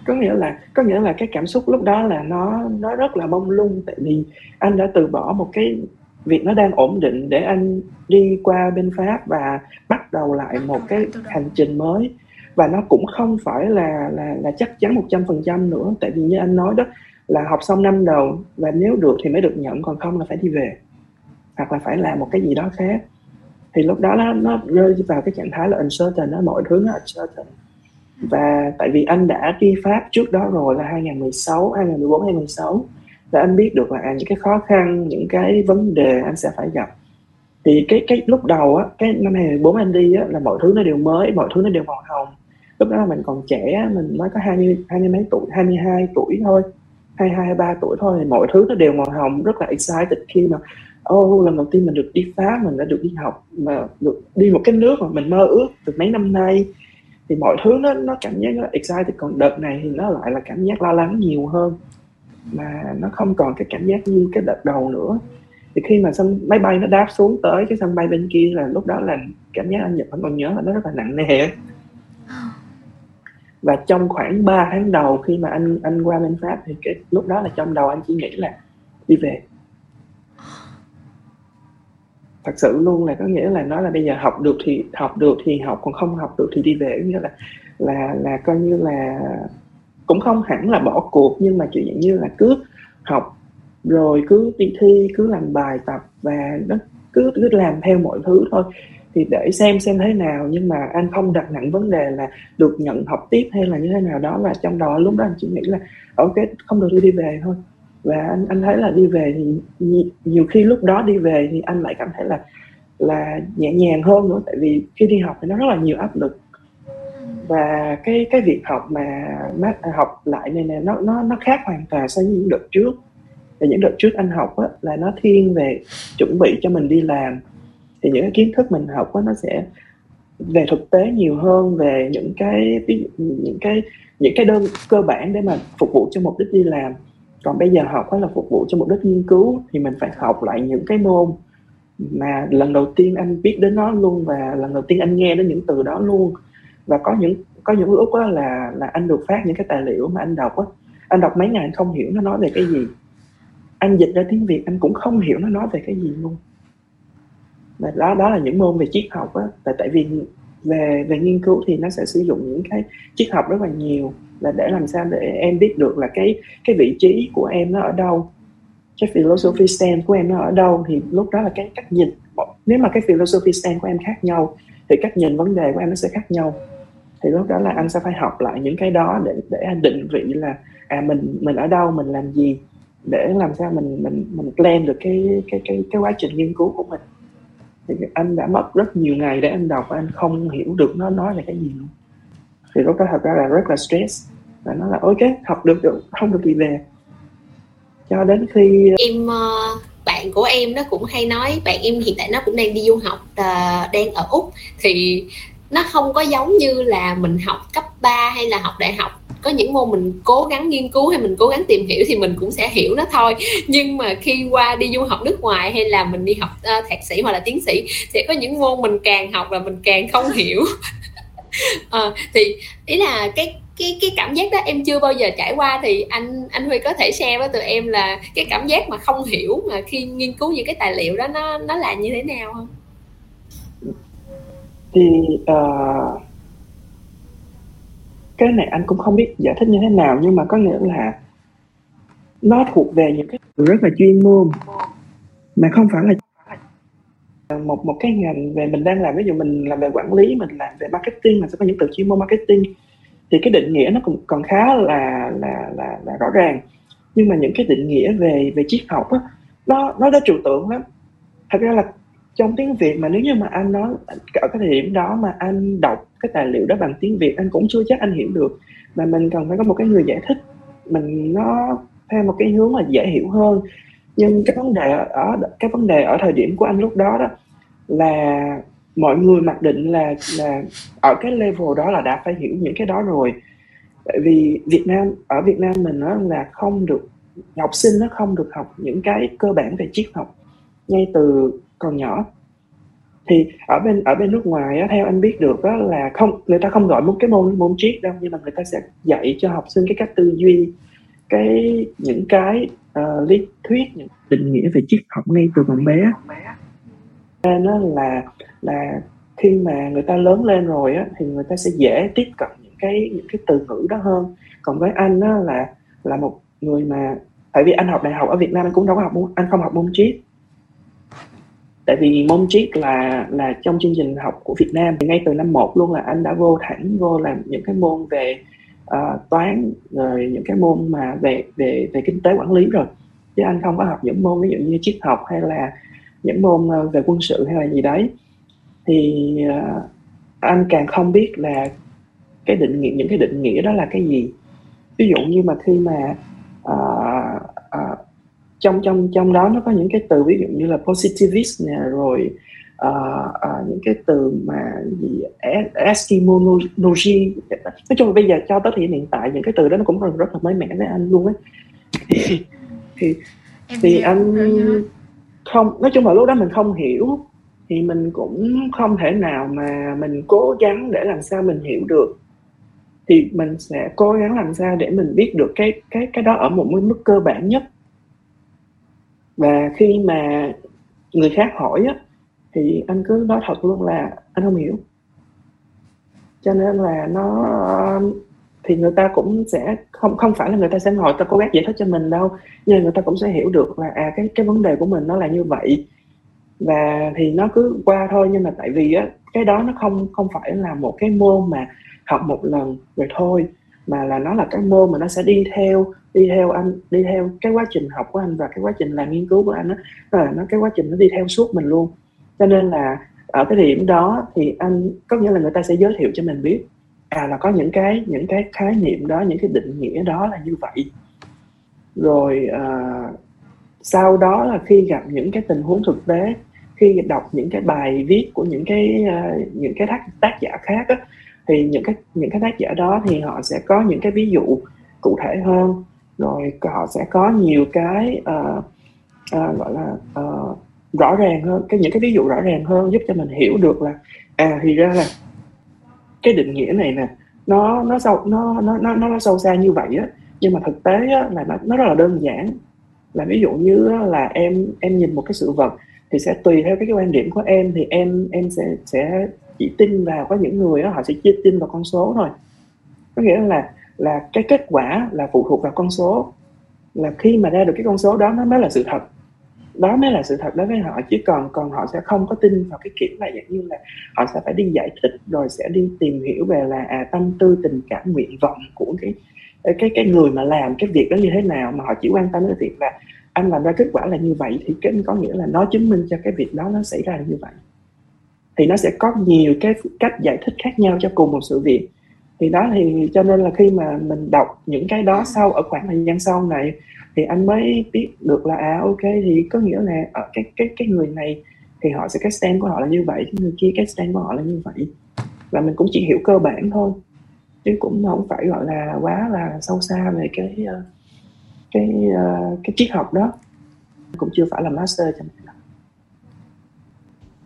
Có nghĩa là có nghĩa là cái cảm xúc lúc đó là nó nó rất là mông lung tại vì anh đã từ bỏ một cái việc nó đang ổn định để anh đi qua bên pháp và bắt đầu lại một cái hành trình mới. Và nó cũng không phải là là là chắc chắn một trăm phần trăm nữa tại vì như anh nói đó là học xong năm đầu và nếu được thì mới được nhận còn không là phải đi về hoặc là phải làm một cái gì đó khác. Thì lúc đó nó, nó rơi vào cái trạng thái là uncertain đó mọi thứ nó uncertain. Và tại vì anh đã đi Pháp trước đó rồi là 2016, 2014, 2016 để anh biết được là à, những cái khó khăn, những cái vấn đề anh sẽ phải gặp. Thì cái cái lúc đầu á cái năm 2014 anh đi á là mọi thứ nó đều mới mọi thứ nó đều màu hồng. Lúc đó là mình còn trẻ mình mới có hai mươi hai mươi mấy tuổi 22 tuổi thôi hai hai ba tuổi thôi thì mọi thứ nó đều màu hồng rất là excited khi mà ô oh, lần đầu tiên mình được đi phá, mình đã được đi học mà được đi một cái nước mà mình mơ ước từ mấy năm nay. Thì mọi thứ nó nó cảm giác nó excited. Còn đợt này thì nó lại là cảm giác lo lắng nhiều hơn mà nó không còn cái cảm giác như cái đợt đầu nữa. Thì khi mà sân máy bay nó đáp xuống tới cái sân bay bên kia là lúc đó là cảm giác anh nhật vẫn còn nhớ là nó rất là nặng nề. Và trong khoảng 3 tháng đầu khi mà anh anh qua bên pháp thì cái lúc đó là trong đầu anh chỉ nghĩ là đi về. Thật sự luôn là có nghĩa là nói là bây giờ học được thì học được, thì học, còn không học được thì đi về. Nghĩa là là là coi như là cũng không hẳn là bỏ cuộc, nhưng mà kiểu như là cứ học rồi cứ đi thi, cứ làm bài tập và nó cứ cứ làm theo mọi thứ thôi. Thì để xem xem thế nào, nhưng mà anh không đặt nặng vấn đề là được nhận học tiếp hay là như thế nào đó là trong đầu lúc đó anh chỉ nghĩ là, ok, không được đi đi về thôi. Và anh anh thấy là đi về thì nhiều khi lúc đó đi về thì anh lại cảm thấy là là nhẹ nhàng hơn nữa, tại vì khi đi học thì nó rất là nhiều áp lực và cái cái việc học mà học lại này nè nó nó nó khác hoàn toàn so với những đợt trước. Và những đợt trước anh học á, là nó thiên về chuẩn bị cho mình đi làm. Thì những cái kiến thức mình học á, nó sẽ về thực tế nhiều hơn về những cái những cái những cái đơn cơ bản để mà phục vụ cho mục đích đi làm. Còn bây giờ học là phục vụ cho mục đích nghiên cứu thì mình phải học lại những cái môn mà lần đầu tiên anh biết đến nó luôn và lần đầu tiên anh nghe đến những từ đó luôn và có những có những lúc á là là anh được phát những cái tài liệu mà anh đọc á. Anh đọc mấy ngày anh không hiểu nó nói về cái gì. Anh dịch ra tiếng việt, anh cũng không hiểu nó nói về cái gì luôn. Và đó đó là những môn về triết học á. Tại tại vì về về nghiên cứu thì nó sẽ sử dụng những cái triết học rất là nhiều là để làm sao để em biết được là cái cái vị trí của em nó ở đâu. Cái philosophy stand của em nó ở đâu thì lúc đó là cái cách nhìn. Nếu mà cái philosophy stand của em khác nhau thì cách nhìn vấn đề của em nó sẽ khác nhau thì lúc đó là anh sẽ phải học lại những cái đó để để anh định vị là à mình mình ở đâu mình làm gì để làm sao mình mình mình plan được cái cái cái cái quá trình nghiên cứu của mình. Thì anh đã mất rất nhiều ngày để anh đọc và anh không hiểu được nó nói là cái gì luôn. Thì lúc đó thật ra là rất là stress và nó là ok học được được không được gì về. Cho đến khi ờ, em ờ, bạn của em nó cũng hay nói bạn em hiện tại nó cũng đang đi du học uh, đang ở úc. Thì nó không có giống như là mình học cấp 3 hay là học đại học. Có những môn mình cố gắng nghiên cứu hay mình cố gắng tìm hiểu thì mình cũng sẽ hiểu nó thôi. Nhưng mà khi qua đi du học nước ngoài hay là mình đi học uh, thạc sĩ hoặc là tiến sĩ sẽ có những môn mình càng học là mình càng không hiểu. À, thì ý là cái cái cái cảm giác đó em chưa bao giờ trải qua thì anh anh Huy có thể share với tụi em là cái cảm giác mà không hiểu mà khi nghiên cứu những cái tài liệu đó nó nó là như thế nào không? Thì uh, cái này anh cũng không biết giải thích như thế nào nhưng mà có nghĩa là nó thuộc về những cái rất là chuyên môn mà không phải là một một cái ngành về mình đang làm. Ví dụ mình làm về quản lý mình làm về marketing mình sẽ có những từ chuyên môn marketing thì cái định nghĩa nó cũng còn khá là là là, là rõ ràng. Nhưng mà những cái định nghĩa về về triết học á nó nó đã trừu tượng lắm. Thật ra là trong tiếng Việt mà nếu như mà anh nói ở cái thời điểm đó mà anh đọc cái tài liệu đó bằng tiếng Việt, anh cũng chưa chắc anh hiểu được. Mà mình cần phải có một cái người giải thích, mình nó theo một cái hướng mà dễ hiểu hơn. Nhưng cái vấn đề ở, cái vấn đề ở thời điểm của anh lúc đó đó là mọi người mặc định là là ở cái level đó là đã phải hiểu những cái đó rồi. Tại vì Việt Nam, ở Việt Nam mình nó là không được, học sinh nó không được học những cái cơ bản về triết học. Ngay từ còn nhỏ. Thì ở bên ở bên nước ngoài á, theo anh biết được đó là không người ta không gọi một cái môn môn triết đâu nhưng mà người ta sẽ dạy cho học sinh cái cách tư duy cái những cái uh, lý thuyết những định nghĩa về triết học ngay từ còn bé nó là là khi mà người ta lớn lên rồi á thì người ta sẽ dễ tiếp cận những cái những cái từ ngữ đó hơn. Còn với anh á là là một người mà tại vì anh học đại học ở Việt Nam anh cũng đâu có học môn anh không học môn triết tại vì môn triết là là trong chương trình học của Việt Nam thì ngay từ năm 1 luôn là anh đã vô thẳng vô làm những cái môn về uh, toán rồi những cái môn mà về về về kinh tế quản lý rồi. Chứ anh không có học những môn ví dụ như triết học hay là những môn ờ, về quân sự hay là gì đấy. Thì uh, anh càng không biết là cái định nghĩa những cái định nghĩa đó là cái gì. Ví dụ như mà khi mà uh, uh, trong trong trong đó nó có những cái từ ví dụ như là positivist nè rồi uh, uh, những cái từ mà gì Eskimonology nói chung là bây giờ cho tới hiện tại những cái từ đó nó cũng còn rất là mới mẻ với anh luôn ấy thì thì, thì anh không nói chung là lúc đó mình không hiểu thì mình cũng không thể nào mà mình cố gắng để làm sao mình hiểu được. Thì mình sẽ cố gắng làm sao để mình biết được cái cái cái đó ở một mức cơ bản nhất và khi mà người khác hỏi á, thì anh cứ nói thật luôn là anh không hiểu. Cho nên là nó, thì người ta cũng sẽ, không không phải là người ta sẽ ngồi ta cố gắng giải thích cho mình đâu, nhưng người ta cũng sẽ hiểu được là à cái cái vấn đề của mình nó là như vậy. Và thì nó cứ qua thôi, nhưng mà tại vì á, cái đó nó không không phải là một cái môn mà học một lần rồi thôi, mà là nó là cái môn mà nó sẽ đi theo đi theo anh đi theo cái quá trình học của anh và cái quá trình làm nghiên cứu của anh đó là nó cái quá trình nó đi theo suốt mình luôn. Cho nên là ở cái điểm đó thì anh có nghĩa là người ta sẽ giới thiệu cho mình biết à là có những cái những cái khái niệm đó những cái định nghĩa đó là như vậy. Rồi uh, sau đó là khi gặp những cái tình huống thực tế khi đọc những cái bài viết của những cái uh, những cái tác, tác giả khác á, thì những cái những cái tác giả đó thì họ sẽ có những cái ví dụ cụ thể hơn rồi họ sẽ có nhiều cái uh, uh, gọi là uh, rõ ràng hơn cái những cái ví dụ rõ ràng hơn giúp cho mình hiểu được là à thì ra là cái định nghĩa này nè nó nó sâu nó nó nó nó sâu xa như vậy á. Nhưng mà thực tế á, là nó, nó rất là đơn giản. Là ví dụ như là em em nhìn một cái sự vật thì sẽ tùy theo cái, cái quan điểm của em thì em em sẽ sẽ chỉ tin vào có những người đó, họ sẽ chỉ tin vào con số thôi. Có nghĩa là là cái kết quả là phụ thuộc vào con số, là khi mà ra được cái con số đó nó mới là sự thật. Đó mới là sự thật đối với họ, chứ còn còn họ sẽ không có tin vào cái kiểu là dạng như là họ sẽ phải đi giải thích, rồi sẽ đi tìm hiểu về là à tâm tư, tình cảm, nguyện vọng của cái cái cái người mà làm cái việc đó như thế nào, mà họ chỉ quan tâm đến việc là anh làm ra kết quả là như vậy thì cái có nghĩa là nó chứng minh cho cái việc đó nó xảy ra như vậy. Thì nó sẽ có nhiều cái cách giải thích khác nhau cho cùng một sự việc thì đó thì cho nên là khi mà mình đọc những cái đó sau ở khoảng thời gian sau này thì anh mới biết được là à ok thì có nghĩa là ở cái cái cái người này thì họ sẽ cái stand của họ là như vậy cái người kia cái stand của họ là như vậy. Và mình cũng chỉ hiểu cơ bản thôi chứ cũng không phải gọi là quá là sâu xa về cái ờ, cái cái, cái triết học đó. Cũng chưa phải là master cho mình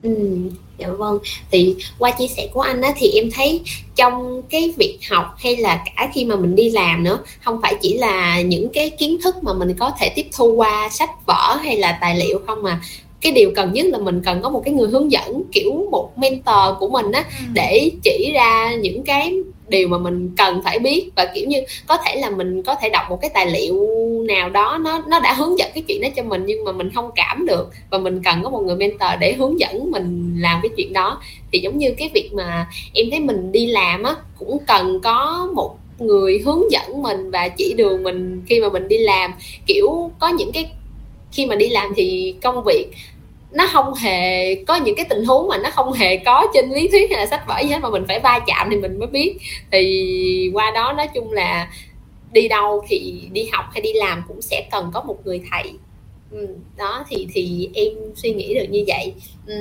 Ừ, dạ vâng thì qua chia sẻ của anh á thì em thấy trong cái việc học hay là cả khi mà mình đi làm nữa không phải chỉ là những cái kiến thức mà mình có thể tiếp thu qua sách vở hay là tài liệu không mà cái điều cần nhất là mình cần có một cái người hướng dẫn kiểu một mentor của mình á ừ. để chỉ ra những cái điều mà mình cần phải biết và, kiểu như, có thể là mình có thể đọc một cái tài liệu nào đó, nó nó đã hướng dẫn cái chuyện đó cho mình nhưng mà mình không cảm được và mình cần có một người mentor để hướng dẫn mình làm cái chuyện đó. Thì giống như cái việc mà em thấy mình đi làm á, cũng cần có một người hướng dẫn mình và chỉ đường mình khi mà mình đi làm. Kiểu, có những cái khi mà đi làm thì công việc nó không hề có những cái tình huống mà nó không hề có trên lý thuyết hay là sách vở gì hết, mà mình phải va chạm thì mình mới biết. Thì qua đó nói chung là đi đâu thì đi học hay đi làm cũng sẽ cần có một người thầy. Ừ, đó thì thì em suy nghĩ được như vậy. Ừ,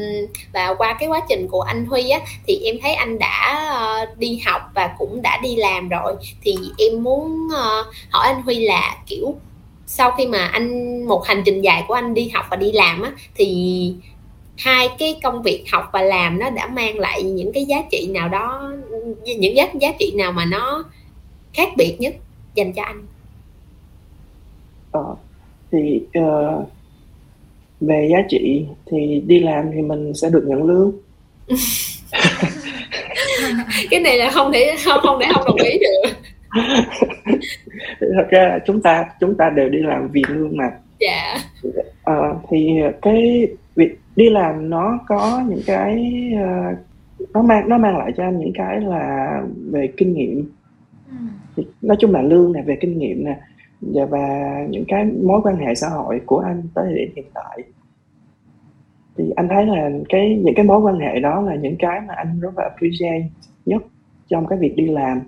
và qua cái quá trình của anh Huy á, thì em thấy anh đã ờ, đi học và cũng đã đi làm rồi. Thì em muốn ờ, hỏi anh Huy là, kiểu sau khi mà anh một hành trình dài của anh đi học và đi làm á thì hai cái công việc học và làm nó đã mang lại những cái giá trị nào đó những giá giá trị nào mà nó khác biệt nhất dành cho anh? Ờ, thì uh, về giá trị thì đi làm thì mình sẽ được nhận lương. Cái này là không thể không không để không đồng ý được thật ra chúng ta chúng ta đều đi làm vì lương mà. Dạ. À, thì cái việc đi làm nó có những cái uh, nó mang nó mang lại cho anh những cái là về kinh nghiệm. Ừ. nói chung là lương này về kinh nghiệm nè và, và những cái mối quan hệ xã hội của anh tới thời điểm hiện tại. Thì anh thấy là cái những cái mối quan hệ đó là những cái mà anh rất là appreciate nhất trong cái việc đi làm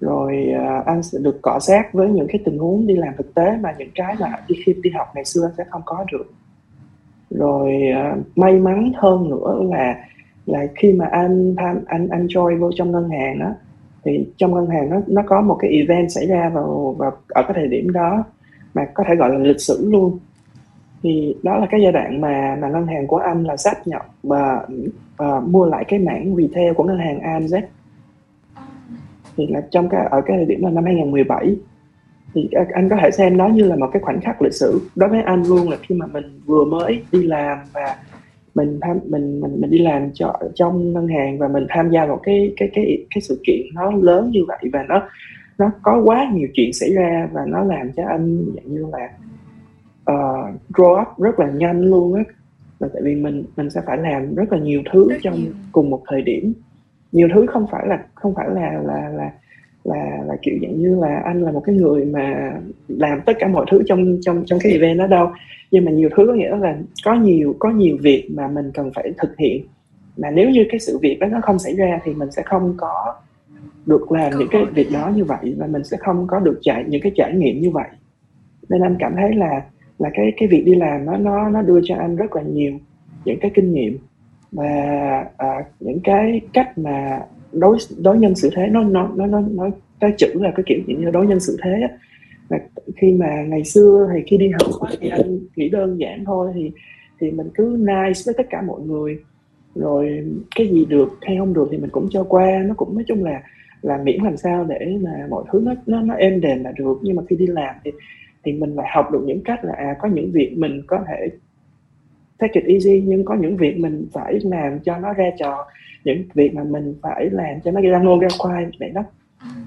rồi uh, anh sẽ được cọ sát với những cái tình huống đi làm thực tế mà những cái mà đi khi đi học ngày xưa sẽ không có được. Rồi uh, may mắn hơn nữa là là khi mà anh tham anh anh join vô trong ngân hàng đó thì trong ngân hàng nó nó có một cái event xảy ra vào vào ở cái thời điểm đó mà có thể gọi là lịch sử luôn. Thì đó là cái giai đoạn mà mà ngân hàng của anh là sát nhập và và mua lại cái mảng retail của ngân hàng ANZ thì là trong cái ở cái thời điểm là năm 2017 thì anh có thể xem nó như là một cái khoảnh khắc lịch sử đối với anh luôn là khi mà mình vừa mới đi làm và mình tham mình mình mình đi làm cho trong ngân hàng và mình tham gia vào cái cái cái cái sự kiện nó lớn như vậy và nó nó có quá nhiều chuyện xảy ra và nó làm cho anh dạng như là uh, grow up rất là nhanh luôn á là tại vì mình mình sẽ phải làm rất là nhiều thứ rất trong nhiều. cùng một thời điểm nhiều thứ không phải là không phải là là là là là kiểu dạng như là anh là một cái người mà làm tất cả mọi thứ trong trong trong cái event đó đâu. Nhưng mà nhiều thứ có nghĩa là có nhiều có nhiều việc mà mình cần phải thực hiện. Mà nếu như cái sự việc đó nó không xảy ra thì mình sẽ không có được làm những cái việc đó như vậy và mình sẽ không có được trải những cái trải nghiệm như vậy. Nên anh cảm thấy là là cái cái việc đi làm nó nó nó đưa cho anh rất là nhiều những cái kinh nghiệm và à, những cái cách mà đối đối nhân xử thế nó nó nó nó nó cái chữ là cái kiểu như đối nhân xử thế á. Mà khi mà ngày xưa thì khi đi học thì anh nghĩ đơn giản thôi thì thì mình cứ nice với tất cả mọi người. Rồi cái gì được hay không được thì mình cũng cho qua. Nó cũng nói chung là là miễn làm sao để mà mọi thứ nó nó nó êm đềm là được. Nhưng mà khi đi làm thì thì mình lại học được những cách là à có những việc mình có thể take it easy nhưng có những việc mình phải làm cho nó ra trò những việc mà mình phải làm cho nó ra ngô ra khoai vậy đó.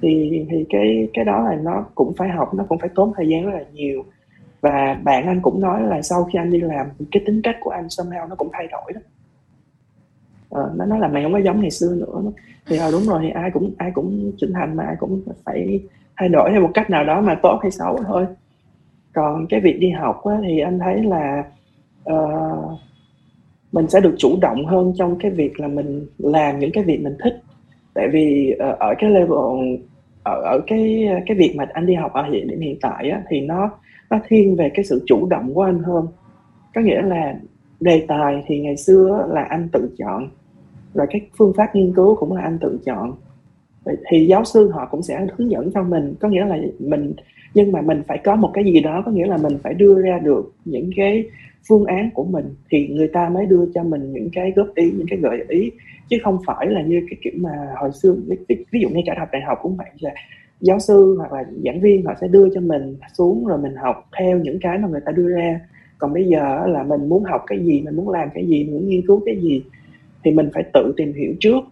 Thì thì cái cái đó là nó cũng phải học nó cũng phải tốn thời gian rất là nhiều. Và bạn anh cũng nói là sau khi anh đi làm thì cái tính cách của anh somehow nó cũng thay đổi đó. Ờ, nó nói là mày không có giống ngày xưa nữa. Thì à, đúng rồi thì ai cũng ai cũng trưởng thành mà ai cũng phải thay đổi theo một cách nào đó mà tốt hay xấu thôi. Còn cái việc đi học á, thì anh thấy là uh, mình sẽ được chủ động hơn trong cái việc là mình làm những cái việc mình thích. Tại vì uh, ở cái level ở ở cái cái việc mà anh đi học ở hiện điểm hiện tại á, thì nó nó thiên về cái sự chủ động của anh hơn. Có nghĩa là đề tài thì ngày xưa là anh tự chọn rồi cái phương pháp nghiên cứu cũng là anh tự chọn. Thì giáo sư họ cũng sẽ hướng dẫn cho mình. Có nghĩa là mình nhưng mà mình phải có một cái gì đó, có nghĩa là mình phải đưa ra được những cái phương án của mình thì người ta mới đưa cho mình những cái góp ý, những cái gợi ý. Chứ không phải là như cái kiểu mà hồi xưa, ví dụ như cả học đại học cũng vậy, là giáo sư hoặc là giảng viên họ sẽ đưa cho mình xuống rồi mình học theo những cái mà người ta đưa ra. Còn bây giờ là mình muốn học cái gì, mình muốn làm cái gì, mình muốn nghiên cứu cái gì thì mình phải tự tìm hiểu trước.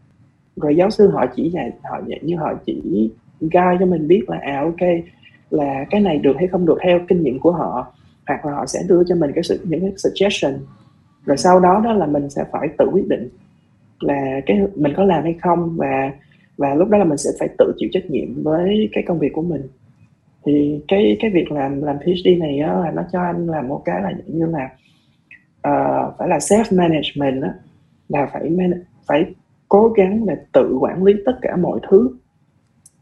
Rồi giáo sư họ chỉ dạy, họ dạy, như họ chỉ guide cho mình biết là à ok là cái này được hay không được theo kinh nghiệm của họ hoặc là họ sẽ đưa cho mình cái sự những cái suggestion. Rồi sau đó đó là mình sẽ phải tự quyết định là cái mình có làm hay không và và lúc đó là mình sẽ phải tự chịu trách nhiệm với cái công việc của mình. Thì cái cái việc làm làm PhD này á, là nó cho anh làm một cái là như là uh, phải là self management á, là phải man, phải cố gắng là tự quản lý tất cả mọi thứ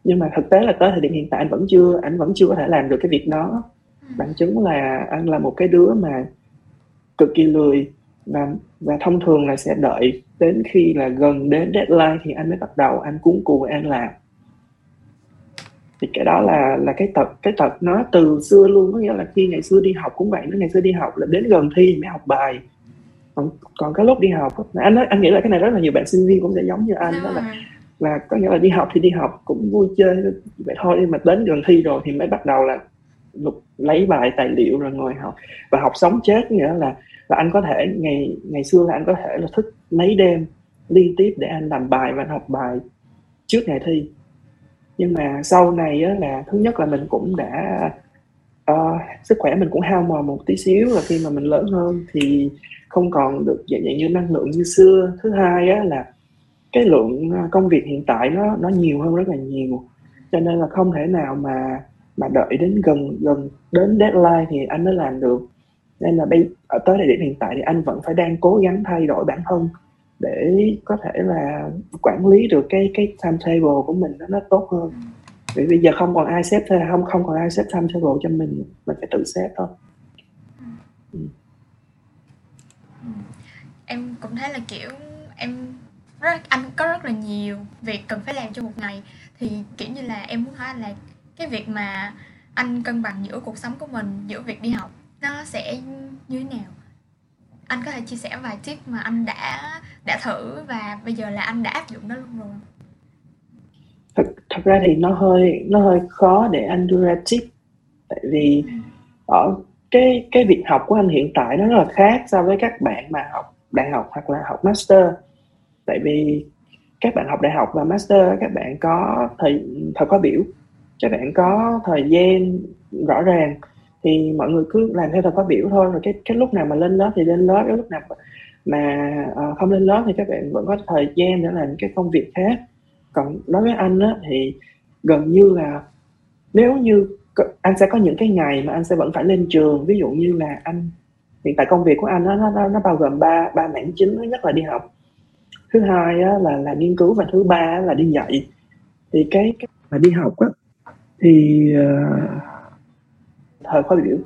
nhưng mà thực tế là tới thời điểm hiện tại anh vẫn chưa anh vẫn chưa có thể làm được cái việc đó. Bằng chứng là anh là một cái đứa mà cực kỳ lười và và thông thường là sẽ đợi đến khi là gần đến deadline thì anh mới bắt đầu anh cuốn cuồng anh làm. Thì cái đó là là cái tật cái tật nó từ xưa luôn có nghĩa là khi ngày xưa đi học cũng vậy nó ngày xưa đi học là đến gần thi mới học bài. Còn còn cái lúc đi học anh nói anh nghĩ là cái này rất là nhiều bạn sinh viên cũng sẽ giống như anh đó là là có nghĩa là đi học thì đi học cũng vui chơi vậy thôi nhưng mà đến gần thi rồi thì mới bắt đầu là lục lấy bài tài liệu rồi ngồi học. Và học sống chết nghĩa là là anh có thể ngày ngày xưa là anh có thể là thức mấy đêm liên tiếp để anh làm bài và anh học bài trước ngày thi. Nhưng mà sau này á, là thứ nhất là mình cũng đã uh, sức khỏe mình cũng hao mòn một tí xíu là khi mà mình lớn hơn thì không còn được dạng dạng như năng lượng như xưa. Thứ hai á, là cái lượng à, công việc hiện tại nó nó nhiều hơn rất là nhiều. Cho nên là không thể nào mà mà đợi đến gần gần đến deadline thì anh mới làm được. Nên là bây ở tới thời điểm hiện tại thì anh vẫn phải đang cố gắng thay đổi bản thân để có thể là quản lý được cái cái timetable của mình nó, nó tốt hơn. Vì bây giờ không còn ai xếp không không còn ai xếp timetable cho mình mình phải tự xếp thôi. Ừ. em cũng thấy là kiểu em rất anh có rất là nhiều việc cần phải làm trong một ngày. Thì kiểu như là em muốn hỏi là cái việc mà anh cân bằng giữa cuộc sống của mình giữa việc đi học nó sẽ như thế nào? Anh có thể chia sẻ vài tip mà anh đã đã thử và bây giờ là anh đã áp dụng nó luôn rồi. Thật thật ra thì nó hơi nó hơi khó để anh đưa ra tip. Tại vì ừ. ở cái cái việc học của anh hiện tại nó rất là khác so với các bạn mà học đại học hoặc là học master tại vì các bạn học đại học và master các bạn có thời thời khóa biểu các bạn có thời gian rõ ràng thì mọi người cứ làm theo thời khóa biểu thôi. Rồi cái cái lúc nào mà lên lớp thì lên lớp cái lúc nào mà uh, không lên lớp thì các bạn vẫn có thời gian để làm cái công việc khác. Còn đối với anh á, thì gần như là nếu như anh sẽ có những cái ngày mà anh sẽ vẫn phải lên trường. Ví dụ như là anh hiện tại công việc của anh nó nó, nó bao gồm ba ba mảng chính. Thứ nhất là đi học thứ hai á, là là nghiên cứu và thứ ba là đi dạy. Thì cái, cái mà đi học á thì uh, thời khóa biểu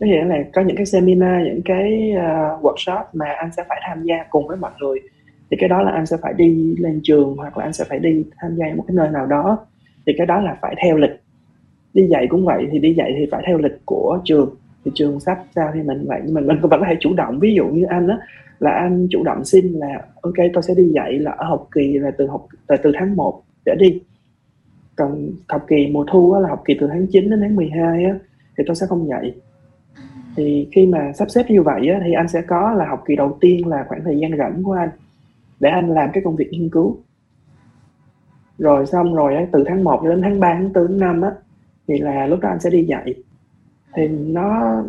có nghĩa là có những cái seminar những cái uh, workshop mà anh sẽ phải tham gia cùng với mọi người. Thì cái đó là anh sẽ phải đi lên trường hoặc là anh sẽ phải đi tham gia một cái nơi nào đó. Thì cái đó là phải theo lịch. Đi dạy cũng vậy thì đi dạy thì phải theo lịch của trường thị trường sắp sao thì mình vậy nhưng mình mình vẫn có thể chủ động. Ví dụ như anh á là anh chủ động xin là ok tôi sẽ đi dạy là ở học kỳ là từ học từ, từ tháng 1 trở đi. Còn học kỳ mùa thu á, là học kỳ từ tháng 9 đến tháng 12 á, thì tôi sẽ không dạy. Thì khi mà sắp xếp như vậy á, thì anh sẽ có là học kỳ đầu tiên là khoảng thời gian rảnh của anh để anh làm cái công việc nghiên cứu. Rồi xong rồi á, từ tháng 1 đến tháng 3, tháng 4, tháng 5 á thì là lúc đó anh sẽ đi dạy thì nó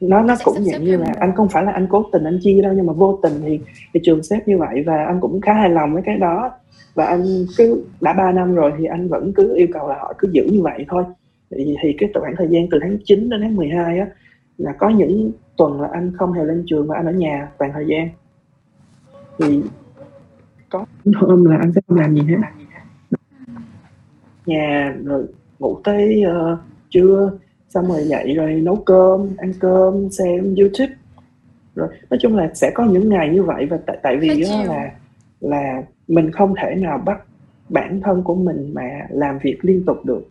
nó nó cũng dạng như là anh không phải là anh cố tình anh chia đâu nhưng mà vô tình thì thì trường xếp như vậy và anh cũng khá hài lòng với cái đó. Và anh cứ đã 3 năm rồi thì anh vẫn cứ yêu cầu là họ cứ giữ như vậy thôi. Thì, thì cái khoảng thời gian từ tháng 9 đến tháng 12 á là có những tuần là anh không hề lên trường và anh ở nhà toàn thời gian. Thì có hôm là anh sẽ không làm gì hết. Nhà rồi ngủ tới uh, trưa xong rồi dậy rồi nấu cơm ăn cơm xem youtube. Rồi nói chung là sẽ có những ngày như vậy và tại tại vì đó là là mình không thể nào bắt bản thân của mình mà làm việc liên tục được.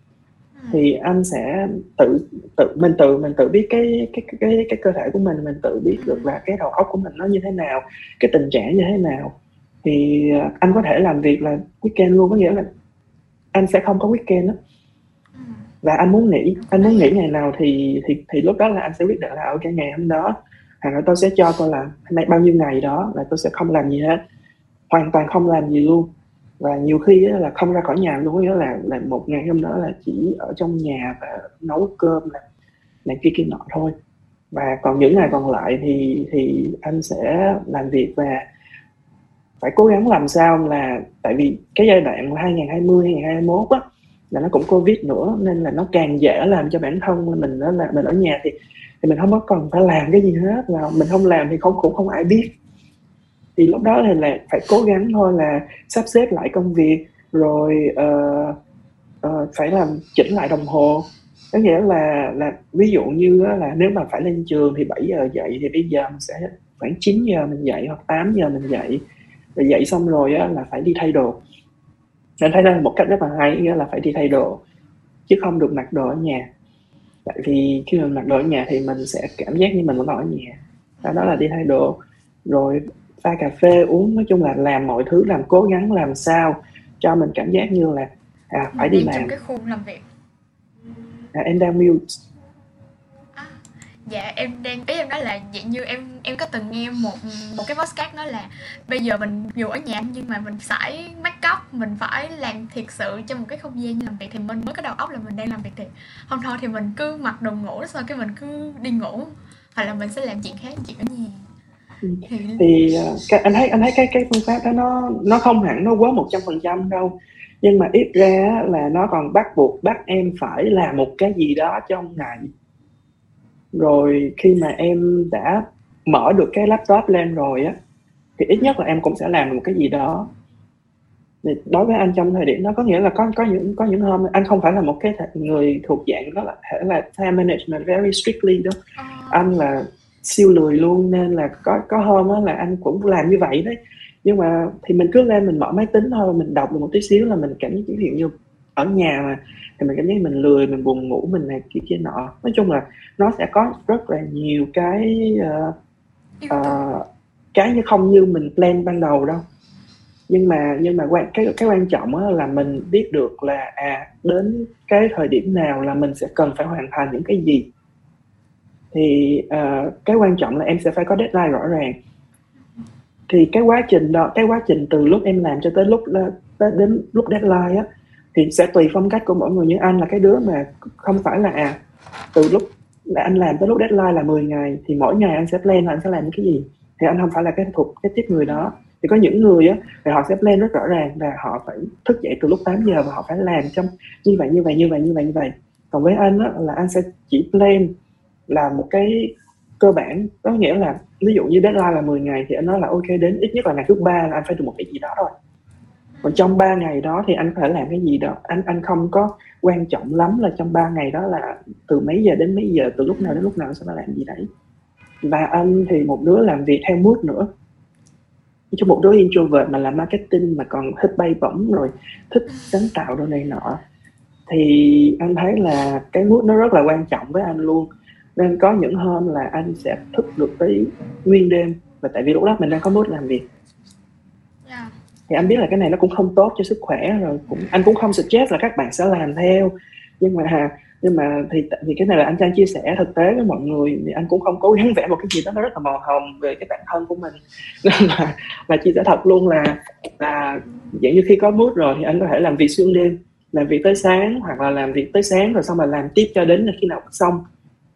Ừ. thì anh sẽ tự tự mình tự mình tự biết cái cái cái cái cơ thể của mình mình tự biết được là cái đầu óc của mình nó như thế nào cái tình trạng như thế nào. Thì à, anh có thể làm việc là weekend luôn có nghĩa là anh sẽ không có weekend đó ừ và anh muốn nghỉ anh muốn nghỉ ngày nào thì thì thì lúc đó là anh sẽ quyết định là ở cái ngày hôm đó hoặc là tôi sẽ cho tôi làm bao nhiêu ngày đó là tôi sẽ không làm gì hết. Hoàn toàn không làm gì luôn. Và nhiều khi là không ra khỏi nhà luôn nghĩa là là một ngày hôm đó là chỉ ở trong nhà và nấu cơm là này kia kia nọ thôi. Và còn những ngày còn lại thì thì anh sẽ làm việc và phải cố gắng làm sao là, tại vì cái giai đoạn 2020 2021 á là nó cũng covid nữa nên là nó càng dễ làm cho bản thân mình đó là mình ở nhà thì thì mình không có cần phải làm cái gì hết là mình không làm thì không cũng không ai biết. Thì lúc đó thì là phải cố gắng thôi là sắp xếp lại công việc rồi uh, uh, phải làm chỉnh lại đồng hồ. Có nghĩa là là ví dụ như là nếu mà phải lên trường thì 7 giờ dậy thì bây giờ mình sẽ khoảng 9 giờ mình dậy hoặc 8 giờ mình dậy. Rồi dậy xong rồi á, là phải đi thay đồ nên thấy là một cách rất là hay nghĩa là phải đi thay đồ chứ không được mặc đồ ở nhà. Tại vì khi mình mặc đồ ở nhà thì mình sẽ cảm giác như mình vẫn còn ở nhà. Đó, đó là đi thay đồ. Rồi pha cà phê uống nói chung là làm mọi thứ làm cố gắng làm sao cho mình cảm giác như là à phải đi làm. cái khu làm việc. À, em đang mute dạ em đang ý em nói là dạng như em em có từng nghe một một cái podcast nói là bây giờ mình dù ở nhà nhưng mà mình phải make up mình phải làm thiệt sự trong một cái không gian làm việc thì mình mới có đầu óc là mình đang làm việc thiệt không thôi thì mình cứ mặc đồ ngủ sau cái mình cứ đi ngủ. Hoặc là mình sẽ làm chuyện khác chuyện ở nhà. Ừ. thì, thì cái, anh thấy anh thấy cái cái phương pháp đó nó nó không hẳn nó quá một trăm phần trăm đâu. Nhưng mà ít ra là nó còn bắt buộc bắt em phải làm một cái gì đó trong ngày rồi khi mà em đã mở được cái laptop lên rồi á thì ít nhất là em cũng sẽ làm được một cái gì đó. Thì đối với anh trong thời điểm đó có nghĩa là có có những có những hôm anh không phải là một cái người thuộc dạng đó là thể là time management very strictly đâu. À. anh là siêu lười luôn nên là có có hôm á là anh cũng làm như vậy đấy. Nhưng mà thì mình cứ lên mình mở máy tính thôi mình đọc được một tí xíu là mình cảm giác ví dụ như ở nhà mà thì mình cảm giác mình lười mình buồn ngủ mình này kia kia nọ. Nói chung là nó sẽ có rất là nhiều cái uh, uh, cái như không như mình plan ban đầu đâu. Nhưng mà nhưng mà quan cái cái quan trọng là mình biết được là à đến cái thời điểm nào là mình sẽ cần phải hoàn thành những cái gì. Thì uh, cái quan trọng là em sẽ phải có deadline rõ ràng. Thì cái quá trình đó cái quá trình từ lúc em làm cho tới lúc tới đến lúc deadline á thì sẽ tùy phong cách của mỗi người như anh là cái đứa mà không phải là à từ lúc là anh làm tới lúc deadline là 10 ngày, thì mỗi ngày anh sẽ plan là anh sẽ làm những cái gì. Thì anh không phải là cái thuộc, cái tiếp người đó. Thì có những người á, thì họ sẽ plan rất rõ ràng và họ phải thức dậy từ lúc 8 giờ và họ phải làm trong như vậy như vậy như vậy như vậy như vậy. Còn với anh á, là anh sẽ chỉ plan là một cái cơ bản, có nghĩa là ví dụ như deadline là 10 ngày thì anh nói là ok, đến ít nhất là ngày thứ ba là anh phải được một cái gì đó rồi còn trong 3 ngày đó thì anh phải làm cái gì đó? Anh anh không có quan trọng lắm là trong 3 ngày đó là từ mấy giờ đến mấy giờ, từ lúc nào đến lúc nào sẽ phải làm gì đấy. Và anh thì một đứa làm việc theo mood nữa. Cho một đứa introvert mà làm marketing mà còn thích bay bổng rồi thích sáng tạo đồ này nọ. Thì anh thấy là cái mood nó rất là quan trọng với anh luôn. Nên có những hôm là anh sẽ thức được tới nguyên đêm. Và tại vì lúc đó mình đang có mood làm việc thì anh biết là cái này nó cũng không tốt cho sức khỏe rồi, cũng, anh cũng không suggest là các bạn sẽ làm theo. Nhưng mà nhưng mà thì thì cái này là anh đang chia sẻ thực tế với mọi người, thì anh cũng không cố gắng vẽ một cái gì đó nó rất là màu hồng về cái bản thân của mình. Nên là là chia sẻ thật luôn là là dạng như khi có mood rồi thì anh có thể làm việc xuyên đêm, làm việc tới sáng hoặc là làm việc tới sáng rồi xong rồi làm tiếp cho đến khi nào xong.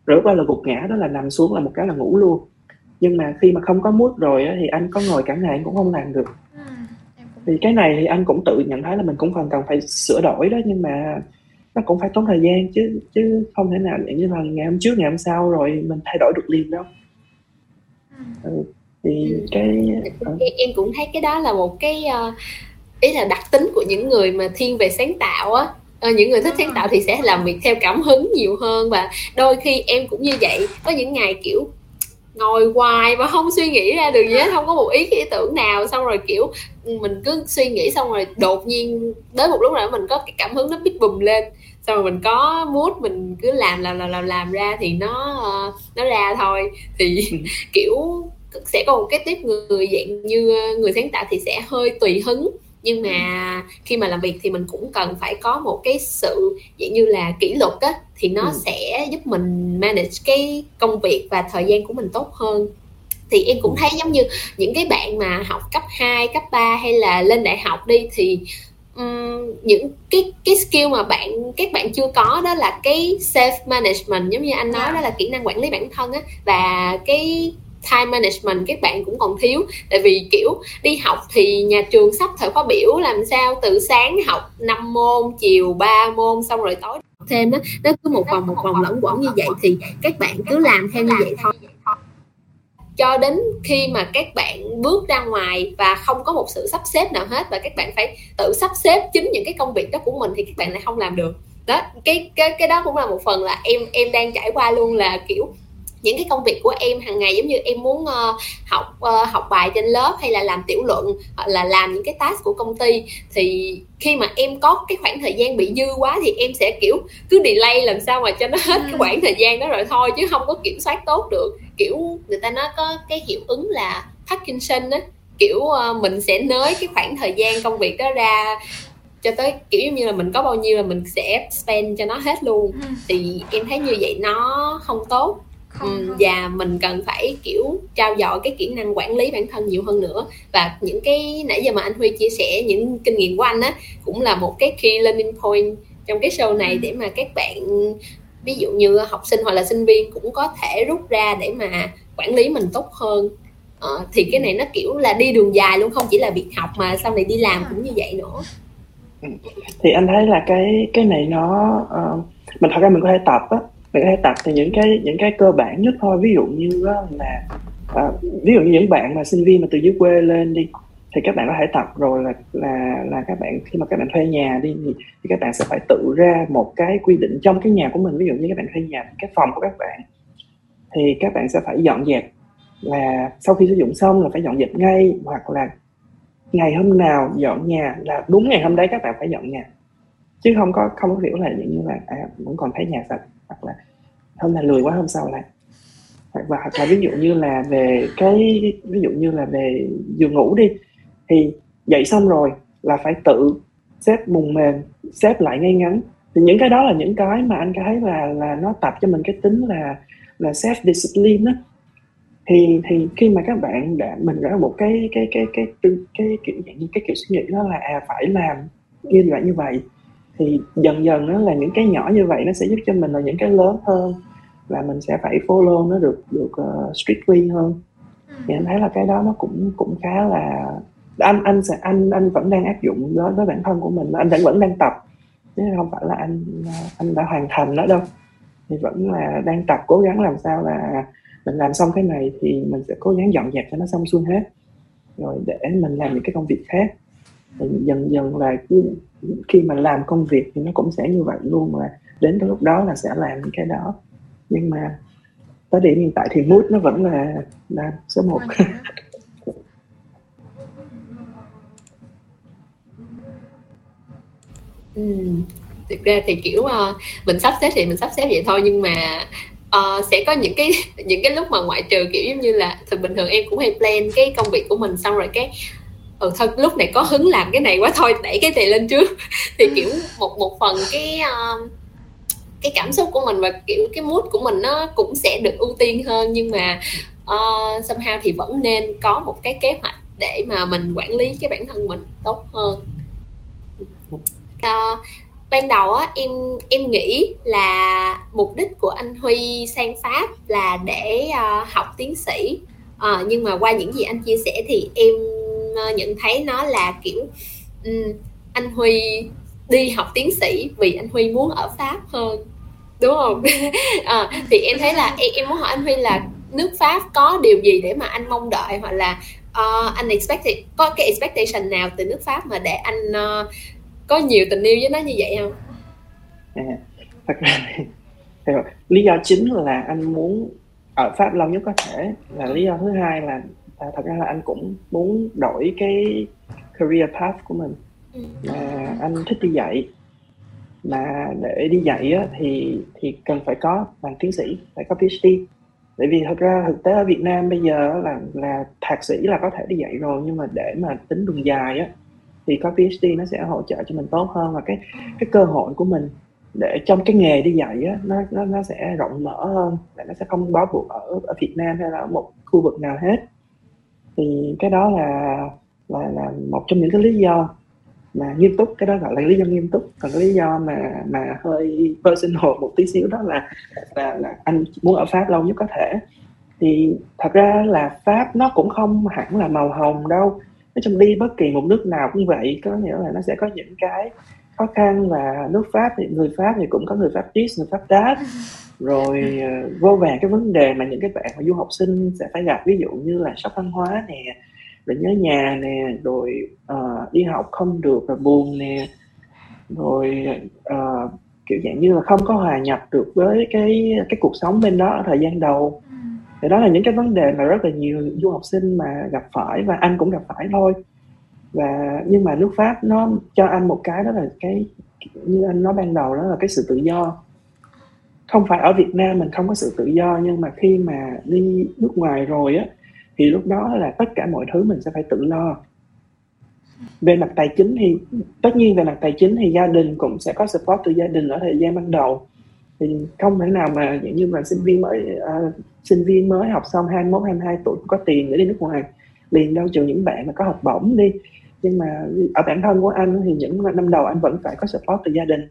Rồi lúc đó là gục ngã đó là nằm xuống là một cái là ngủ luôn. Nhưng mà khi mà không có mood rồi thì anh có ngồi cả ngày anh cũng không làm được thì cái này thì anh cũng tự nhận thấy là mình cũng còn cần phải sửa đổi đó nhưng mà nó cũng phải tốn thời gian chứ chứ không thể nào như là ngày hôm trước ngày hôm sau rồi mình thay đổi được liền đâu. Ừ. ừ thì ừ. cái uh... em cũng thấy cái đó là một cái uh, ý là đặc tính của những người mà thiên về sáng tạo á. Uh, những người thích sáng tạo thì sẽ làm việc theo cảm hứng nhiều hơn và đôi khi em cũng như vậy. Có những ngày kiểu ngồi hoài mà không suy nghĩ ra được gì hết, không có một ý ý tưởng nào. Xong rồi, kiểu, mình cứ suy nghĩ xong rồi đột nhiên, đến một lúc nào mình có cái cảm hứng nó biết bùm lên. Xong rồi mình có mood, mình cứ làm làm làm làm làm ra thì nó ờ, nó ra thôi. Thì kiểu, sẽ có một cái tiếp người, dạng như ờ, người sáng tạo thì sẽ hơi tùy hứng nhưng mà khi mà làm việc thì mình cũng cần phải có một cái sự dạng như là kỷ luật á thì nó ừ. sẽ giúp mình manage cái công việc và thời gian của mình tốt hơn thì em cũng thấy giống như những cái bạn mà học cấp 2, cấp 3 hay là lên đại học đi thì um, những cái cái skill mà bạn các bạn chưa có đó là cái self management giống như anh nói. Dạ. đó là kỹ năng quản lý bản thân á và cái time management các bạn cũng còn thiếu. Tại vì, kiểu, đi học thì nhà trường sắp thời khóa biểu, làm sao từ sáng học 5 môn, chiều 3 môn, xong rồi tối thêm đó. Nó cứ một vòng một vòng lẫn quẩn như vậy thì các bạn cứ làm theo như vậy thôi. Cho đến khi mà các bạn bước ra ngoài và không có một sự sắp xếp nào hết và các bạn phải tự sắp xếp chính những cái công việc đó của mình thì các bạn lại không làm được. Đó, cái cái cái đó cũng là một phần là em em đang trải qua luôn là, kiểu những cái công việc của em hàng ngày giống như em muốn uh, học uh, học bài trên lớp hay là làm tiểu luận hoặc là làm những cái task của công ty thì khi mà em có cái khoảng thời gian bị dư quá thì em sẽ kiểu cứ delay làm sao mà cho nó hết cái ừ. khoảng thời gian đó rồi thôi chứ không có kiểm soát tốt được kiểu người ta nói có cái hiệu ứng là Parkinson á kiểu uh, mình sẽ nới cái khoảng thời gian công việc đó ra cho tới kiểu như là mình có bao nhiêu là mình sẽ spend cho nó hết luôn ừ. thì em thấy như vậy nó không tốt không, và mình cần phải kiểu trao dồi cái kỹ năng quản lý bản thân nhiều hơn nữa. Và những cái nãy giờ mà anh Huy chia sẻ những kinh nghiệm của anh á cũng là một cái key learning point trong cái show này ừ. để mà các bạn ví dụ như học sinh hoặc là sinh viên cũng có thể rút ra để mà quản lý mình tốt hơn. Ờ, thì cái này nó kiểu là đi đường dài luôn không chỉ là việc học mà sau này đi làm cũng như vậy nữa. Ừ. thì anh thấy là cái cái này nó uh, mình thật ra mình có thể tập á mình có thể tập thì những cái những cái cơ bản nhất thôi. Ví dụ như là à, ví dụ như những bạn mà sinh viên mà từ dưới quê lên đi thì các bạn có thể tập rồi là là là các bạn khi mà các bạn thuê nhà đi thì, thì các bạn sẽ phải tự ra một cái quy định trong cái nhà của mình. Ví dụ như các bạn thuê nhà cái phòng của các bạn thì các bạn sẽ phải dọn dẹp là sau khi sử dụng xong là phải dọn dẹp ngay hoặc là ngày hôm nào dọn nhà là đúng ngày hôm đấy các bạn phải dọn nhà. Chứ không có không có kiểu là như là à, vẫn còn thấy nhà sạch hoặc là hôm nay lười quá hôm sau lại. Hoặc và hoặc là ví dụ như là về cái ví dụ như là về giường ngủ đi thì dậy xong rồi là phải tự xếp mùng mềm xếp lại ngay ngắn. Thì những cái đó là những cái mà anh thấy là là nó tập cho mình cái tính là là self discipline đó thì thì khi mà các bạn đã mình đã một cái cái cái cái cái, cái kiểu như cái kiểu suy nghĩ đó là à phải làm như vậy như vậy thì dần dần nó là những cái nhỏ như vậy nó sẽ giúp cho mình là những cái lớn hơn là mình sẽ phải follow nó được được uh, strictly hơn. Thì anh thấy là cái đó nó cũng cũng khá là anh anh sẽ anh anh vẫn đang áp dụng đó với bản thân của mình anh vẫn vẫn đang tập. Chứ không phải là anh anh đã hoàn thành nó đâu. Thì vẫn là đang tập cố gắng làm sao là mình làm xong cái này thì mình sẽ cố gắng dọn dẹp cho nó xong xuôi hết. Rồi để mình làm những cái công việc khác dần dần là khi mà làm công việc thì nó cũng sẽ như vậy luôn là đến cái lúc đó là sẽ làm cái đó. Nhưng mà tới điểm hiện tại thì mood nó vẫn là là số một. Ừ. thực ra thì kiểu uh, mình sắp xếp thì mình sắp xếp vậy thôi nhưng mà uh, sẽ có những cái những cái lúc mà ngoại trừ kiểu giống như là thường bình thường em cũng hay plan cái công việc của mình xong rồi cái ừ thôi lúc này có hứng làm cái này quá thôi đẩy cái này lên trước. Thì kiểu một một phần cái uh, cái cảm xúc của mình và kiểu cái mood của mình nó cũng sẽ được ưu tiên hơn. Nhưng mà uh, somehow thì vẫn nên có một cái kế hoạch để mà mình quản lý cái bản thân mình tốt hơn. Uh, ban đầu á em em nghĩ là mục đích của anh Huy sang Pháp là để uh, học tiến sĩ. Uh, nhưng mà qua những gì anh chia sẻ thì em Ờ, nhận thấy nó là kiểu um, anh Huy đi học tiến sĩ vì anh Huy muốn ở Pháp hơn đúng không à, thì em thấy là em, em muốn hỏi anh Huy là nước Pháp có điều gì để mà anh mong đợi hoặc là uh, anh expected có cái expectation nào từ nước Pháp mà để anh uh, có nhiều tình yêu với nó như vậy không? À, thật ra lý do chính là anh muốn ở Pháp lâu nhất có thể là lý do thứ hai là à, thật ra là anh cũng muốn đổi cái career path của mình. Ừ. là anh thích đi dạy. Mà để đi dạy á, thì thì cần phải có bằng tiến sĩ phải có PhD tại vì thật ra thực tế ở Việt Nam bây giờ là là thạc sĩ là có thể đi dạy rồi nhưng mà để mà tính đường dài á thì có PhD nó sẽ hỗ trợ cho mình tốt hơn và cái cái cơ hội của mình để trong cái nghề đi dạy á nó nó nó sẽ rộng mở hơn và nó sẽ không bó buộc ở ở Việt Nam hay là ở một khu vực nào hết thì cái đó là là là một trong những cái lý do mà nghiêm túc cái đó gọi là lý do nghiêm túc. Còn cái lý do mà mà hơi personal một tí xíu đó là là, là anh muốn ở pháp lâu nhất có thể. Thì thật ra là pháp nó cũng không hẳn là màu hồng đâu. Nói chung đi bất kỳ một nước nào cũng vậy có nghĩa là nó sẽ có những cái khó khăn và nước pháp thì người pháp thì cũng có người pháp this người pháp that rồi uh, vô vàng cái vấn đề mà những cái bạn mà du học sinh sẽ phải gặp ví dụ như là sốc văn hóa nè rồi nhớ nhà nè rồi uh, đi học không được và buồn nè rồi uh, kiểu dạng như là không có hòa nhập được với cái cái cuộc sống bên đó ở thời gian đầu. Ừ. thì đó là những cái vấn đề mà rất là nhiều du học sinh mà gặp phải và anh cũng gặp phải thôi. Và nhưng mà nước pháp nó cho anh một cái đó là cái như anh nói ban đầu đó là cái sự tự do không phải ở Việt Nam mình không có sự tự do nhưng mà khi mà đi nước ngoài rồi á thì lúc đó là tất cả mọi thứ mình sẽ phải tự lo. Về mặt tài chính thì tất nhiên về mặt tài chính thì gia đình cũng sẽ có support từ gia đình ở thời gian ban đầu. Thì không thể nào mà dạng như mà sinh viên mới uh, sinh viên mới học xong 21 22 tuổi có tiền để đi nước ngoài liền đâu trừ những bạn mà có học bổng đi. Nhưng mà ở bản thân của anh thì những năm đầu anh vẫn phải có support từ gia đình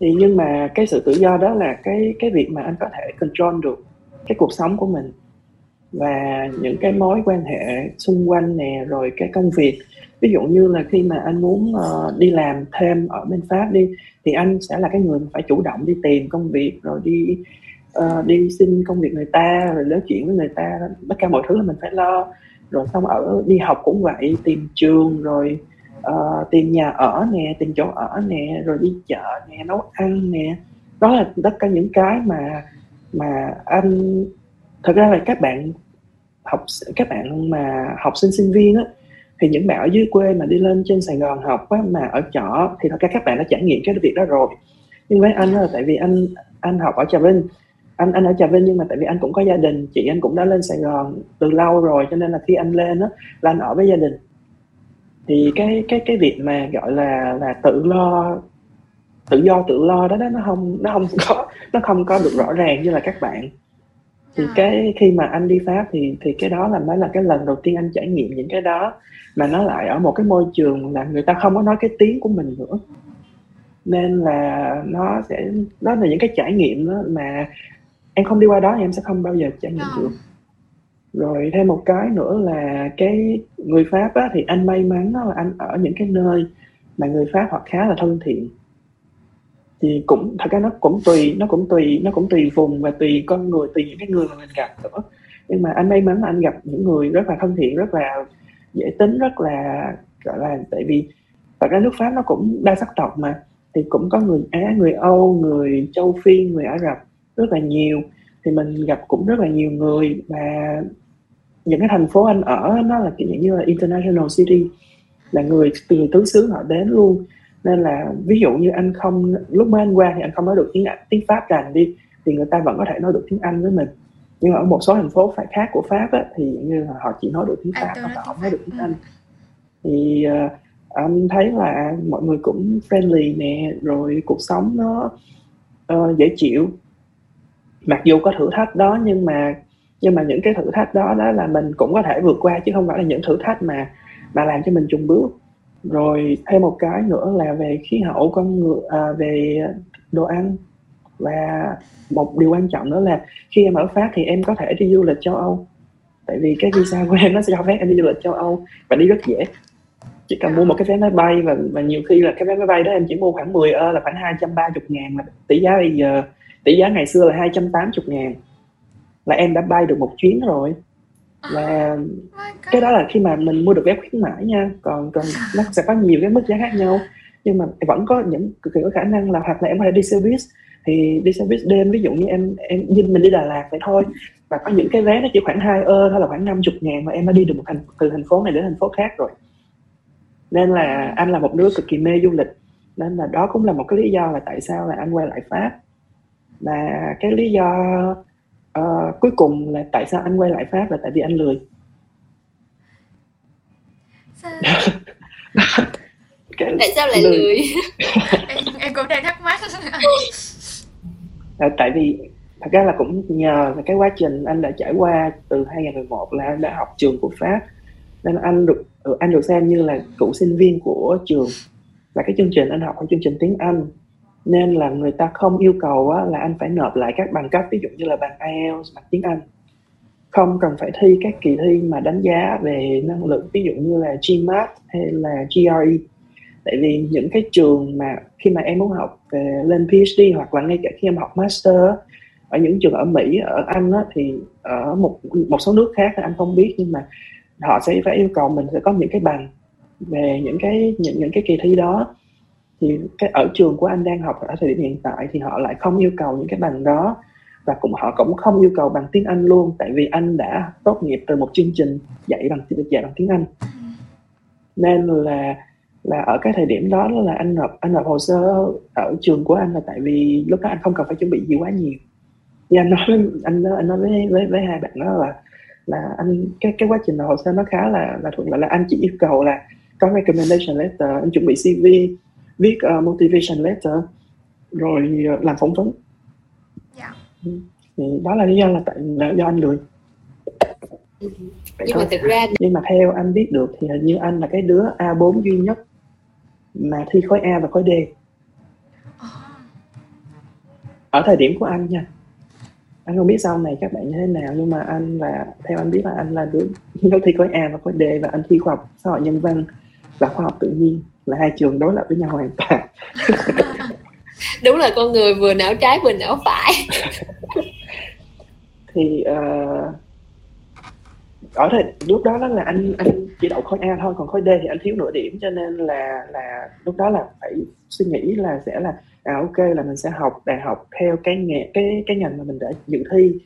thì nhưng mà cái sự tự do đó là cái cái việc mà anh có thể control được cái cuộc sống của mình và những cái mối quan hệ xung quanh nè rồi cái công việc. Ví dụ như là khi mà anh muốn uh, đi làm thêm ở bên pháp đi thì anh sẽ là cái người phải chủ động đi tìm công việc rồi đi uh, đi xin công việc người ta rồi nói chuyện với người ta. Tất cả mọi thứ là mình phải lo. Rồi xong ở đi học cũng vậy tìm trường rồi uh, tìm nhà ở nè tìm chỗ ở nè rồi đi chợ nè nấu ăn nè. Đó là tất cả những cái mà mà anh thật ra là các bạn học các bạn mà học sinh sinh viên á thì những bạn ở dưới quê mà đi lên trên Sài Gòn học á, mà ở trọ thì thật ra các bạn đã trải nghiệm cái việc đó rồi. Nhưng với anh là tại vì anh anh học ở Trà Vinh anh anh ở Trà Vinh nhưng mà tại vì anh cũng có gia đình chị anh cũng đã lên Sài Gòn từ lâu rồi cho nên là khi anh lên á là anh ở với gia đình thì cái cái cái việc mà gọi là là tự lo tự do tự lo đó, đó nó không nó không có nó không có được rõ ràng như là các bạn thì à. cái khi mà anh đi pháp thì thì cái đó là mới là cái lần đầu tiên anh trải nghiệm những cái đó mà nó lại ở một cái môi trường là người ta không có nói cái tiếng của mình nữa nên là nó sẽ đó là những cái trải nghiệm đó mà em không đi qua đó thì em sẽ không bao giờ trải nghiệm à. được rồi thêm một cái nữa là cái người pháp á, thì anh may mắn đó là anh ở những cái nơi mà người pháp họ khá là thân thiện. Thì cũng thật ra nó cũng tùy nó cũng tùy nó cũng tùy vùng và tùy con người tùy những cái người mà mình gặp nữa. Nhưng mà anh may mắn là anh gặp những người rất là thân thiện rất là dễ tính rất là gọi là tại vì thật ra nước pháp nó cũng đa sắc tộc mà. Thì cũng có người á người âu người châu phi người ả rập rất là nhiều thì mình gặp cũng rất là nhiều người và những cái thành phố anh ở nó là kiểu như là international city là người từ tứ xứ họ đến luôn. Nên là ví dụ như anh không lúc mới anh qua thì anh không nói được tiếng tiếng pháp rành đi thì người ta vẫn có thể nói được tiếng anh với mình. Nhưng mà ở một số thành phố phải khác của pháp á, thì như là họ chỉ nói được tiếng pháp hoặc là họ nói được tiếng anh. Thì uh, anh thấy là mọi người cũng friendly nè rồi cuộc sống nó uh, dễ chịu mặc dù có thử thách đó nhưng mà nhưng mà những cái thử thách đó đó là mình cũng có thể vượt qua chứ không phải là những thử thách mà mà làm cho mình chùng bước. Rồi thêm một cái nữa là về khí hậu con người à, về đồ ăn. Và một điều quan trọng nữa là khi em ở Pháp thì em có thể đi du lịch châu Âu. Tại vì cái visa của em nó sẽ cho phép em đi du lịch châu Âu và đi rất dễ. Chỉ cần mua một cái vé máy bay và và nhiều khi là cái vé máy bay đó em chỉ mua khoảng 10 ơ là khoảng 230 ngàn mà tỷ giá bây giờ tỷ giá ngày xưa là 280 ngàn. Là em đã bay được một chuyến rồi. Là cái đó là khi mà mình mua được vé khuyến mãi nha. Còn còn nó sẽ có nhiều cái mức giá khác nhau. Nhưng mà vẫn có những cực kỳ có khả năng là hoặc là em có thể đi xe buýt thì đi xe buýt đêm, ví dụ như em em nhìn mình đi Đà Lạt vậy thôi. Và có những cái vé nó chỉ khoảng 2 ơ hay là khoảng 50 ngàn mà em đã đi được một thành, từ thành phố này đến thành phố khác rồi. Nên là anh là một đứa cực kỳ mê du lịch. Nên là đó cũng là một cái lý do là tại sao là anh quay lại Pháp và cái lý do uh, cuối cùng là tại sao anh quay lại Pháp là tại vì anh lười. Cái, tại sao lại lười, lười? em, em cũng đang thắc mắc. À, tại vì thật ra là cũng nhờ là cái quá trình anh đã trải qua từ 2011 là anh đã học trường của Pháp. Nên anh được ừ, anh được xem như là cựu sinh viên của trường. Và cái chương trình anh học là chương trình tiếng Anh nên là người ta không yêu cầu á, là anh phải nộp lại các bằng cấp ví dụ như là bằng IELTS bằng tiếng Anh. Không cần phải thi các kỳ thi mà đánh giá về năng lực ví dụ như là GMAT hay là GRE tại vì những cái trường mà khi mà em muốn học về lên PhD hoặc là ngay cả khi em học master ở những trường ở Mỹ ở Anh á, thì ở một một số nước khác thì anh không biết nhưng mà họ sẽ phải yêu cầu mình sẽ có những cái bằng về những cái những những cái kỳ thi đó thì cái ở trường của anh đang học ở thời điểm hiện tại thì họ lại không yêu cầu những cái bằng đó. Và cũng họ cũng không yêu cầu bằng tiếng Anh luôn tại vì anh đã tốt nghiệp từ một chương trình dạy bằng dạy bằng tiếng Anh. Nên là là ở cái thời điểm đó là anh nộp anh nộp hồ sơ ở trường của anh là tại vì lúc đó anh không cần phải chuẩn bị gì quá nhiều. Như anh nói anh nói, anh nói với với với hai bạn đó là là anh cái cái quá trình nộp hồ sơ nó khá là là thuận lợi. Là anh chỉ yêu cầu là có recommendation letter anh chuẩn bị CV viết uh, motivation letter rồi ờ, làm phỏng vấn dạ Ừ. thì đó là lý do là tại là do anh lười. Vậy nhưng thôi. mà thực ra nhưng mà theo anh biết được thì hình như anh là cái đứa A4 duy nhất mà thi khối A và khối D Ờ, ở thời điểm của anh nha anh không biết sau này các bạn như thế nào nhưng mà anh là theo anh biết là anh là đứa nó thi khối A và khối D và anh thi khoa học xã hội nhân văn và khoa học tự nhiên là hai trường đối lập với nhau hoàn toàn. Đúng là con người vừa não trái vừa não phải. Thì ờ, ở thời lúc đó đó là anh anh chỉ đậu khối A thôi còn khối D thì anh thiếu nửa điểm cho nên là là lúc đó là phải suy nghĩ là sẽ là à ok là mình sẽ học đại học theo cái nghề cái cái ngành mà mình đã dự thi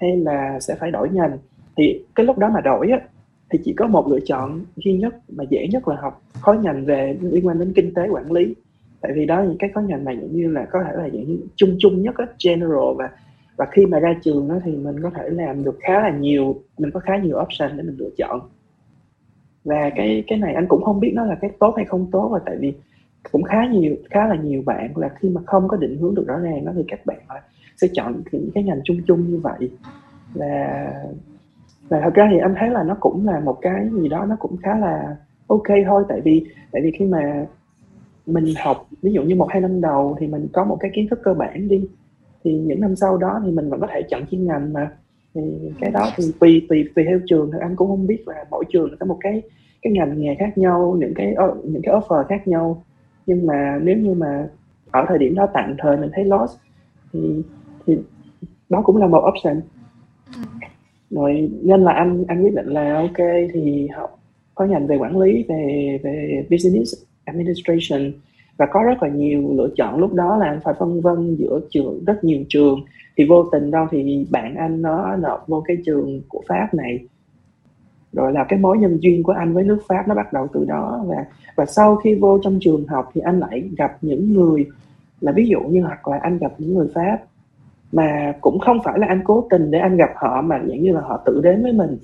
hay là sẽ phải đổi ngành. Thì cái lúc đó mà đổi á thì chỉ có một lựa chọn duy nhất mà dễ nhất là học khối ngành về liên quan đến kinh tế quản lý. Tại vì đó những cái khối ngành này giống như là có thể là dạng như chung chung nhất á, general và và khi mà ra trường đó thì mình có thể làm được khá là nhiều, mình có khá nhiều option để mình lựa chọn. Và cái cái này anh cũng không biết nó là cái tốt hay không tốt và tại vì cũng khá nhiều, khá là nhiều bạn là khi mà không có định hướng được rõ ràng đó thì các bạn sẽ chọn những cái ngành chung chung như vậy. Và và thật ra thì anh thấy là nó cũng là một cái gì đó nó cũng khá là ok thôi. Tại vì tại vì khi mà mình học, ví dụ như một hai năm đầu thì mình có một cái kiến thức cơ bản đi, thì những năm sau đó thì mình vẫn có thể chọn chuyên ngành mà. Thì cái đó thì tùy tùy tùy theo trường. Thì anh cũng không biết là mỗi trường có một cái cái ngành nghề khác nhau, những cái ờ, những cái offer khác nhau. Nhưng mà nếu như mà ở thời điểm đó tạm thời mình thấy lost thì thì đó cũng là một option rồi, nên là anh anh quyết định là ok, thì học, có ngành về quản lý, về về business administration. Và có rất là nhiều lựa chọn. Lúc đó là anh phải phân vân giữa trường, rất nhiều trường. Thì vô tình đâu thì bạn anh nó nộp vô cái trường của pháp này. Rồi là cái mối nhân duyên của anh với nước pháp nó bắt đầu từ đó. Và và sau khi vô trong trường học thì anh lại gặp những người, là ví dụ như hoặc là anh gặp những người pháp mà cũng không phải là anh cố tình để anh gặp họ mà dạng như là họ tự đến với mình.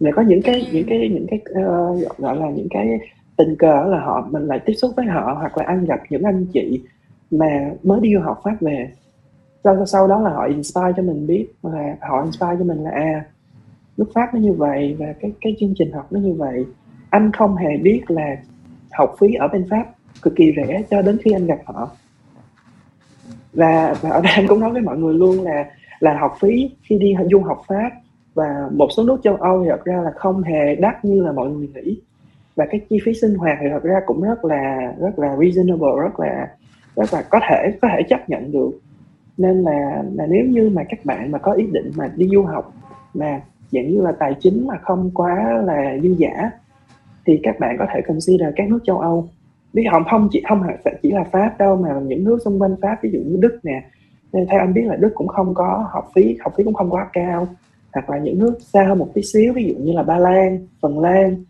Để có những cái những cái những cái uh, gọi là những cái tình cờ là họ mình lại tiếp xúc với họ hoặc là anh gặp những anh chị mà mới đi du học pháp về. Sau sau đó là họ inspire cho mình biết là họ inspire cho mình là à nước pháp nó như vậy và cái cái chương trình học nó như vậy. Anh không hề biết là học phí ở bên pháp cực kỳ rẻ cho đến khi anh gặp họ và, và ở đây anh cũng nói với mọi người luôn là là học phí khi đi du học pháp và một số nước châu Âu thì thật ra là không hề đắt như là mọi người nghĩ. Và cái chi phí sinh hoạt thì thật ra cũng rất là rất là reasonable rất là rất là có thể có thể chấp nhận được. Nên là là nếu như mà các bạn mà có ý định mà đi du học mà dạng như là tài chính mà không quá là dư giả thì các bạn có thể consider các nước châu Âu biết không không chỉ không chỉ là Pháp đâu mà những nước xung quanh Pháp ví dụ như Đức nè. Nên theo anh biết là Đức cũng không có học phí học phí cũng không quá cao. Hoặc là những nước xa hơn một tí xíu ví dụ như là Ba Lan Phần Lan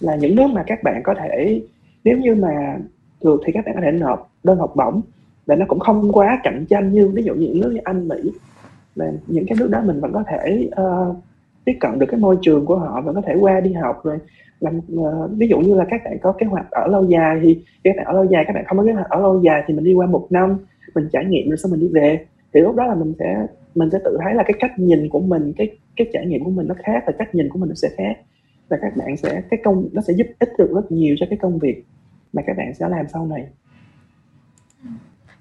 là những nước mà các bạn có thể nếu như mà được thì các bạn có thể nộp đơn học bổng. Và nó cũng không quá cạnh tranh như ví dụ như những nước như Anh Mỹ là những cái nước đó mình vẫn có thể uh, tiếp cận được cái môi trường của họ và có thể qua đi học rồi. Làm uh, ờ, ví dụ như là các bạn có kế hoạch ở lâu dài thì các bạn ở lâu dài các bạn không có kế hoạch ở lâu dài thì mình đi qua một năm mình trải nghiệm rồi sau mình đi về. Thì lúc đó là mình sẽ mình sẽ tự thấy là cái cách nhìn của mình cái cái trải nghiệm của mình nó khác và cách nhìn của mình nó sẽ khác. Và các bạn sẽ cái công nó sẽ giúp ích được rất nhiều cho cái công việc mà các bạn sẽ làm sau này.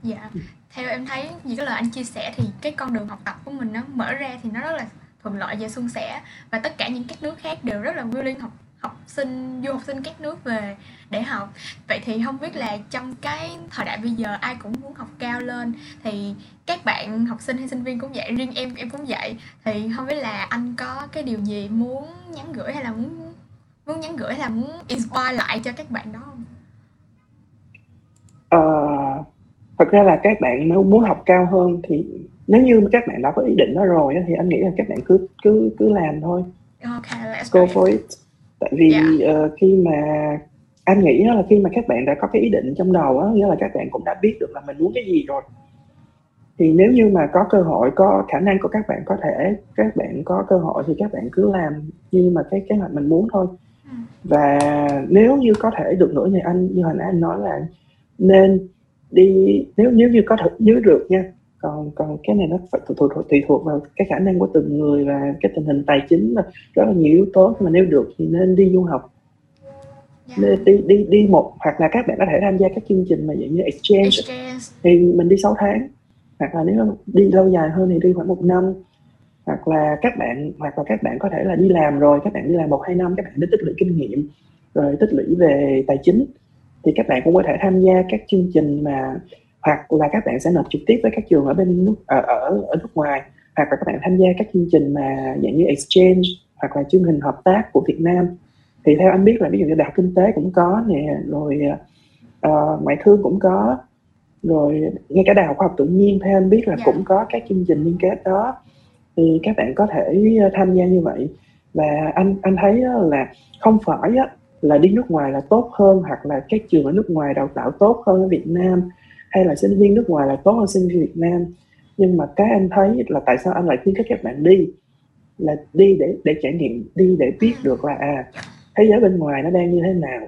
Dạ. Theo em thấy những cái lời anh chia sẻ thì cái con đường học tập của mình nó mở ra thì nó rất là thuận lợi và suôn sẻ. Và tất cả những các nước khác đều rất là willing học học sinh du học sinh các nước về để học. Vậy thì không biết là trong cái thời đại bây giờ ai cũng muốn học cao lên thì các bạn học sinh hay sinh viên cũng vậy riêng em em cũng vậy. Thì không biết là anh có cái điều gì muốn nhắn gửi hay là muốn muốn nhắn gửi hay là muốn inspire lại cho các bạn đó không? Ờ, thật ra là các bạn nếu muốn học cao hơn thì nếu như các bạn đã có ý định đó rồi thì anh nghĩ là các bạn cứ cứ cứ làm thôi. Okay, let's go for it. Tại vì Yeah. ờ, khi mà anh nghĩ là khi mà các bạn đã có cái ý định trong đầu á nghĩa là các bạn cũng đã biết được là mình muốn cái gì rồi. Thì nếu như mà có cơ hội có khả năng của các bạn có thể các bạn có cơ hội thì các bạn cứ làm như mà cái kế hoạch mình muốn thôi. Ừ. và nếu như có thể được nữa thì anh như hồi nãy anh nói là nên đi nếu nếu như có thực nếu được nha còn còn cái này nó phải thuộc thuộc tùy thuộc vào cái khả năng của từng người và cái tình hình tài chính và rất là nhiều yếu tố. Mà nếu được thì nên đi du học. Dạ. nên đi đi đi một hoặc là các bạn có thể tham gia các chương trình mà dạng như exchange. Exchange. thì mình đi 6 tháng. Hoặc là nếu đi lâu dài hơn thì đi khoảng một năm. Hoặc là các bạn hoặc là các bạn có thể là đi làm rồi các bạn đi làm một hai năm các bạn đã tích lũy kinh nghiệm rồi tích lũy về tài chính. Thì các bạn cũng có thể tham gia các chương trình mà hoặc là các bạn sẽ nộp trực tiếp với các trường ở bên nước ở ở, ở nước ngoài hoặc là các bạn tham gia các chương trình mà dạng như exchange hoặc là chương trình hợp tác của Việt Nam. Thì theo anh biết là ví dụ như đại học kinh tế cũng có nè rồi uh, ngoại thương cũng có rồi ngay cả đại học khoa học tự nhiên theo anh biết là Dạ. cũng có các chương trình liên kết đó. Thì các bạn có thể ờ, tham gia như vậy. Và anh anh thấy là không phải là đi nước ngoài là tốt hơn hoặc là các trường ở nước ngoài đào tạo tốt hơn ở Việt Nam hay là sinh viên nước ngoài là tốt hơn sinh viên Việt Nam. Nhưng mà cái anh thấy là tại sao anh lại khuyến khích các bạn đi? Là đi để để trải nghiệm đi để biết được là à thế giới bên ngoài nó đang như thế nào?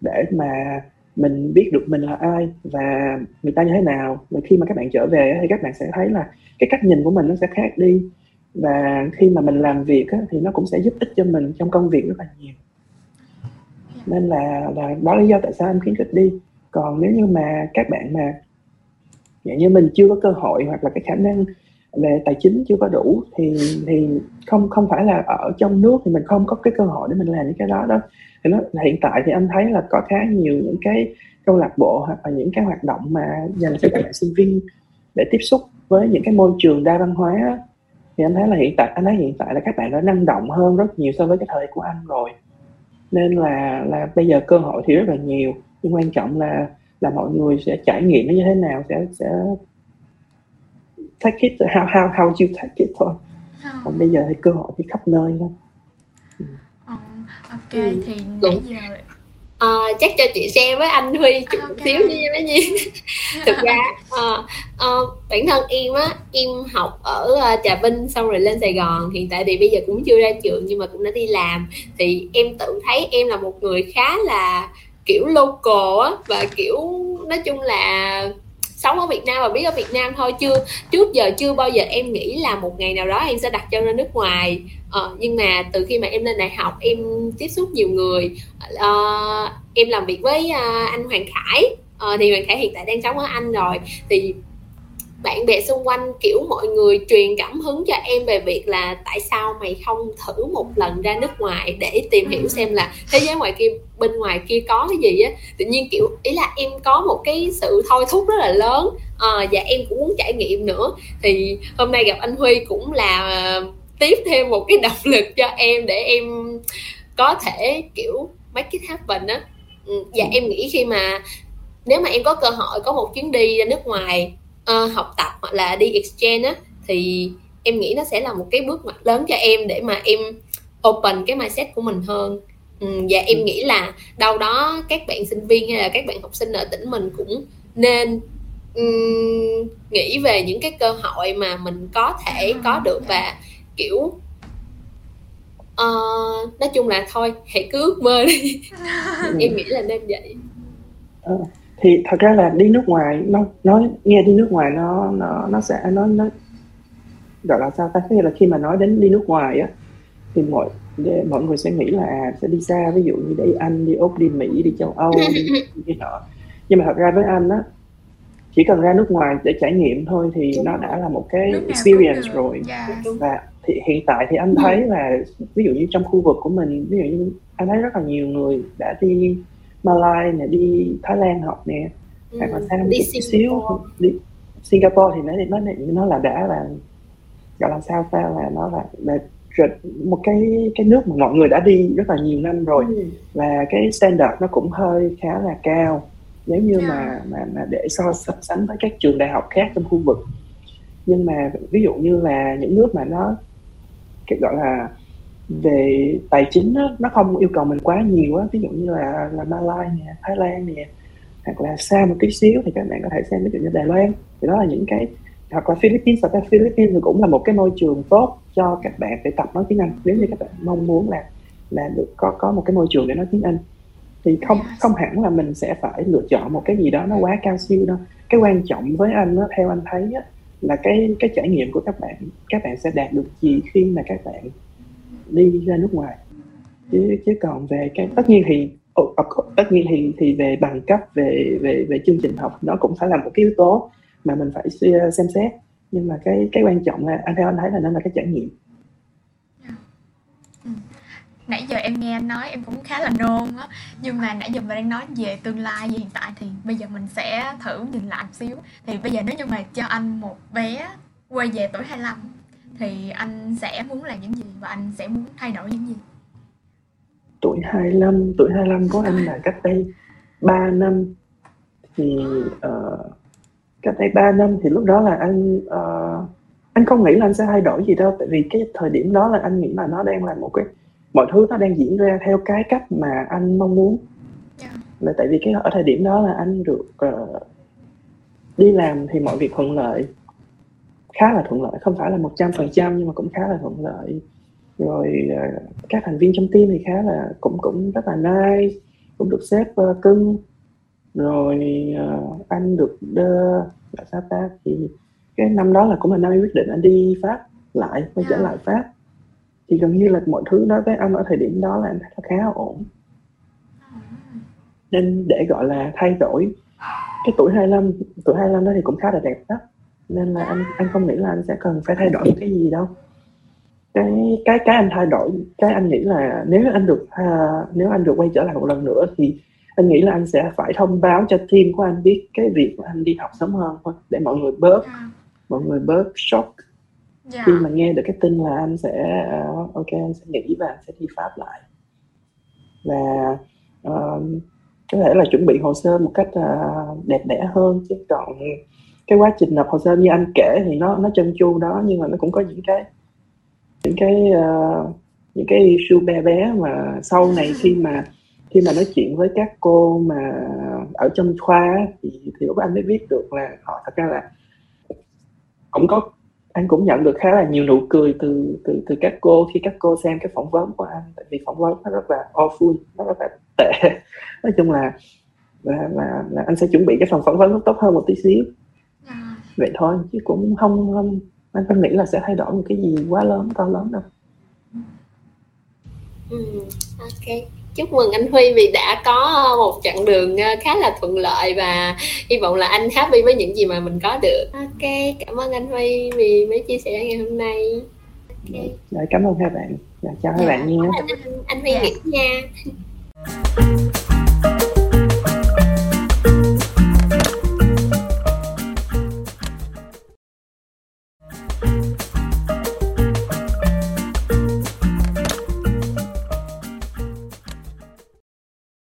Để mà mình biết được mình là ai và người ta như thế nào. Và khi mà các bạn trở về thì các bạn sẽ thấy là cái cách nhìn của mình nó sẽ khác đi. Và khi mà mình làm việc á, thì nó cũng sẽ giúp ích cho mình trong công việc rất là nhiều. Nên là là đó là lý do tại sao em khuyến khích đi còn nếu như mà các bạn mà, dạng như mình chưa có cơ hội hoặc là cái khả năng về tài chính chưa có đủ thì thì không không phải là ở trong nước thì mình không có cái cơ hội để mình làm những cái đó đó thì nó hiện tại thì anh thấy là có khá nhiều những cái câu lạc bộ hoặc là những cái hoạt động mà dành cho các bạn sinh viên để tiếp xúc với những cái môi trường đa văn hóa á. thì anh thấy là hiện tại, anh thấy hiện tại là các bạn đã năng động hơn rất nhiều so với cái thời của anh rồi. Nên là là bây giờ cơ hội thì rất là nhiều nhưng quan trọng là là mọi người sẽ trải nghiệm nó như thế nào sẽ sẽ take it how how how you take it thôi. Ờ, còn bây giờ thì cơ hội thì khắp nơi thôi ờ, ok Ừ, thì đúng. nãy giờ Ờ, chắc cho chị share với anh Huy chút Ok. xíu đi bé Nhi thực ra ờ, ờ, bản thân em á em học ở Trà Vinh xong rồi lên Sài Gòn hiện tại thì bây giờ cũng chưa ra trường nhưng mà cũng đã đi làm. Thì em tự thấy em là một người khá là kiểu local á và kiểu nói chung là sống ở Việt Nam và biết ở Việt Nam thôi chưa trước giờ chưa bao giờ em nghĩ là một ngày nào đó em sẽ đặt chân ra nước ngoài. Ờ, nhưng mà từ khi mà em lên đại học em tiếp xúc nhiều người. Ờ, em làm việc với ờ, anh Hoàng Khải. Ờ, thì Hoàng Khải hiện tại đang sống ở Anh rồi. Thì bạn bè xung quanh kiểu mọi người truyền cảm hứng cho em về việc là tại sao mày không thử một lần ra nước ngoài để tìm hiểu xem là thế giới ngoài kia bên ngoài kia có cái gì á. Tự nhiên kiểu ý là em có một cái sự thôi thúc rất là lớn Ờ, và em cũng muốn trải nghiệm nữa. Thì hôm nay gặp anh Huy cũng là ờ, tiếp thêm một cái động lực cho em để em có thể kiểu make it happen á. Ừ, và em nghĩ khi mà nếu mà em có cơ hội có một chuyến đi ra nước ngoài ờ, học tập hoặc là đi exchange á thì em nghĩ nó sẽ là một cái bước ngoặt lớn cho em để mà em open cái mindset của mình hơn. Ừ, và em nghĩ là đâu đó các bạn sinh viên hay là các bạn học sinh ở tỉnh mình cũng nên ừm, nghĩ về những cái cơ hội mà mình có thể có được và kiểu ờ, nói chung là thôi hãy cứ ước mơ đi. Em nghĩ là nên vậy thì thật ra là đi nước ngoài nó nói nghe đi nước ngoài nó nó nó sẽ nó nó gọi là sao ta? Tức là khi mà nói đến đi nước ngoài á thì mọi để mọi người sẽ nghĩ là à, sẽ đi xa ví dụ như đi Anh đi Úc đi Mỹ đi châu Âu đi, đi nọ. Nhưng mà thật ra với anh á chỉ cần ra nước ngoài để trải nghiệm thôi thì nó đã là một cái experience rồi. Dạ. và thì hiện tại thì anh thấy là ví dụ như trong khu vực của mình ví dụ như anh thấy rất là nhiều người đã đi Malai nè đi Thái Lan học nè Ừ, hoặc là sang đi chút xíu Singapore. đi Singapore thì nó nó nó là đã là gọi là sao ta là nó là, là một cái cái nước mà mọi người đã đi rất là nhiều năm rồi Ừ. và cái standard nó cũng hơi khá là cao nếu như mà Yeah. mà mà để so so sánh với các trường đại học khác trong khu vực nhưng mà ví dụ như là những nước mà nó cái gọi là về tài chính đó, nó không yêu cầu mình quá nhiều á. Ví dụ như là là Malai nè Thái Lan nè hoặc là xa một tí xíu thì các bạn có thể xem ví dụ như Đài Loan. Thì đó là những cái hoặc là Philippines. Hoặc là Philippines thì cũng là một cái môi trường tốt cho các bạn để tập nói tiếng Anh. Nếu như các bạn mong muốn là là được có có một cái môi trường để nói tiếng Anh thì không không hẳn là mình sẽ phải lựa chọn một cái gì đó nó quá cao siêu đâu. Cái quan trọng với anh đó, theo anh thấy á, là cái cái trải nghiệm của các bạn các bạn sẽ đạt được gì khi mà các bạn đi ra nước ngoài. Chứ chứ còn về cái, tất nhiên thì tất nhiên thì thì về bằng cấp, về về về chương trình học, nó cũng phải là một cái yếu tố mà mình phải ờ, xem xét. Nhưng mà cái cái quan trọng là, anh, theo anh thấy là nó là cái trải nghiệm. Ừ. Nãy giờ em nghe anh nói, em cũng khá là nôn á. Nhưng mà nãy giờ mình đang nói về tương lai về hiện tại thì bây giờ mình sẽ thử nhìn lại một xíu. Thì bây giờ nếu như mà cho anh một bé quay về tuổi 25 thì anh sẽ muốn làm những gì và anh sẽ muốn thay đổi những gì tuổi 25 tuổi 25 của anh là cách đây 3 năm thì uh, cách đây 3 năm thì lúc đó là anh uh, anh không nghĩ là anh sẽ thay đổi gì đâu tại vì cái thời điểm đó là anh nghĩ là nó đang là một cái mọi thứ nó đang diễn ra theo cái cách mà anh mong muốn yeah. Dạ. là tại vì cái ở thời điểm đó là anh được uh, đi làm thì mọi việc thuận lợi khá là thuận lợi không phải là một trăm phần trăm nhưng mà cũng khá là thuận lợi. Rồi uh, các thành viên trong team thì khá là cũng cũng rất là nice cũng được sếp uh, cưng. Rồi uh, anh được đưa là sao ta? Thì cái năm đó là cũng là năm quyết định anh đi pháp lại quay trở lại pháp. Thì gần như là mọi thứ đối với anh ở thời điểm đó là anh thấy khá ổn. Nên để gọi là thay đổi. Cái tuổi 25 tuổi 25 đó thì cũng khá là đẹp đó nên là anh anh không nghĩ là anh sẽ cần phải thay đổi cái gì đâu cái cái cái anh thay đổi cái anh nghĩ là nếu anh được uh, nếu anh được quay trở lại một lần nữa thì anh nghĩ là anh sẽ phải thông báo cho team của anh biết cái việc của anh đi học sớm hơn thôi để mọi người bớt yeah. Dạ. mọi người bớt shock yeah. Dạ. khi mà nghe được cái tin là anh sẽ uh, ok anh sẽ nghỉ và anh sẽ đi pháp lại và uh, có thể là chuẩn bị hồ sơ một cách uh, đẹp đẽ hơn chứ còn cái quá trình nộp hồ sơ như anh kể thì nó nó chân chu đó nhưng mà nó cũng có những cái những cái uh, những cái issue bé bé mà sau này khi mà khi mà nói chuyện với các cô mà ở trong khoa thì, thì lúc anh mới biết được là họ thật ra là cũng có anh cũng nhận được khá là nhiều nụ cười từ từ từ các cô khi các cô xem cái phỏng vấn của anh tại vì phỏng vấn nó rất là awful nó rất là tệ nói chung là là, là là anh sẽ chuẩn bị cái phần phỏng vấn nó tốt hơn một tí xíu vậy thôi chứ cũng không không anh không nghĩ là sẽ thay đổi một cái gì quá lớn to lớn đâu. Ừ, ok. Chúc mừng anh Huy vì đã có một chặng đường ờ, khá là thuận lợi và hy vọng là anh happy với những gì mà mình có được. Ok cảm ơn anh Huy vì mấy chia sẻ ngày hôm nay. Okay. Dạ, cảm ơn hai bạn. Dạ, chào hai dạ, bạn nha. anh, anh Huy nghỉ nha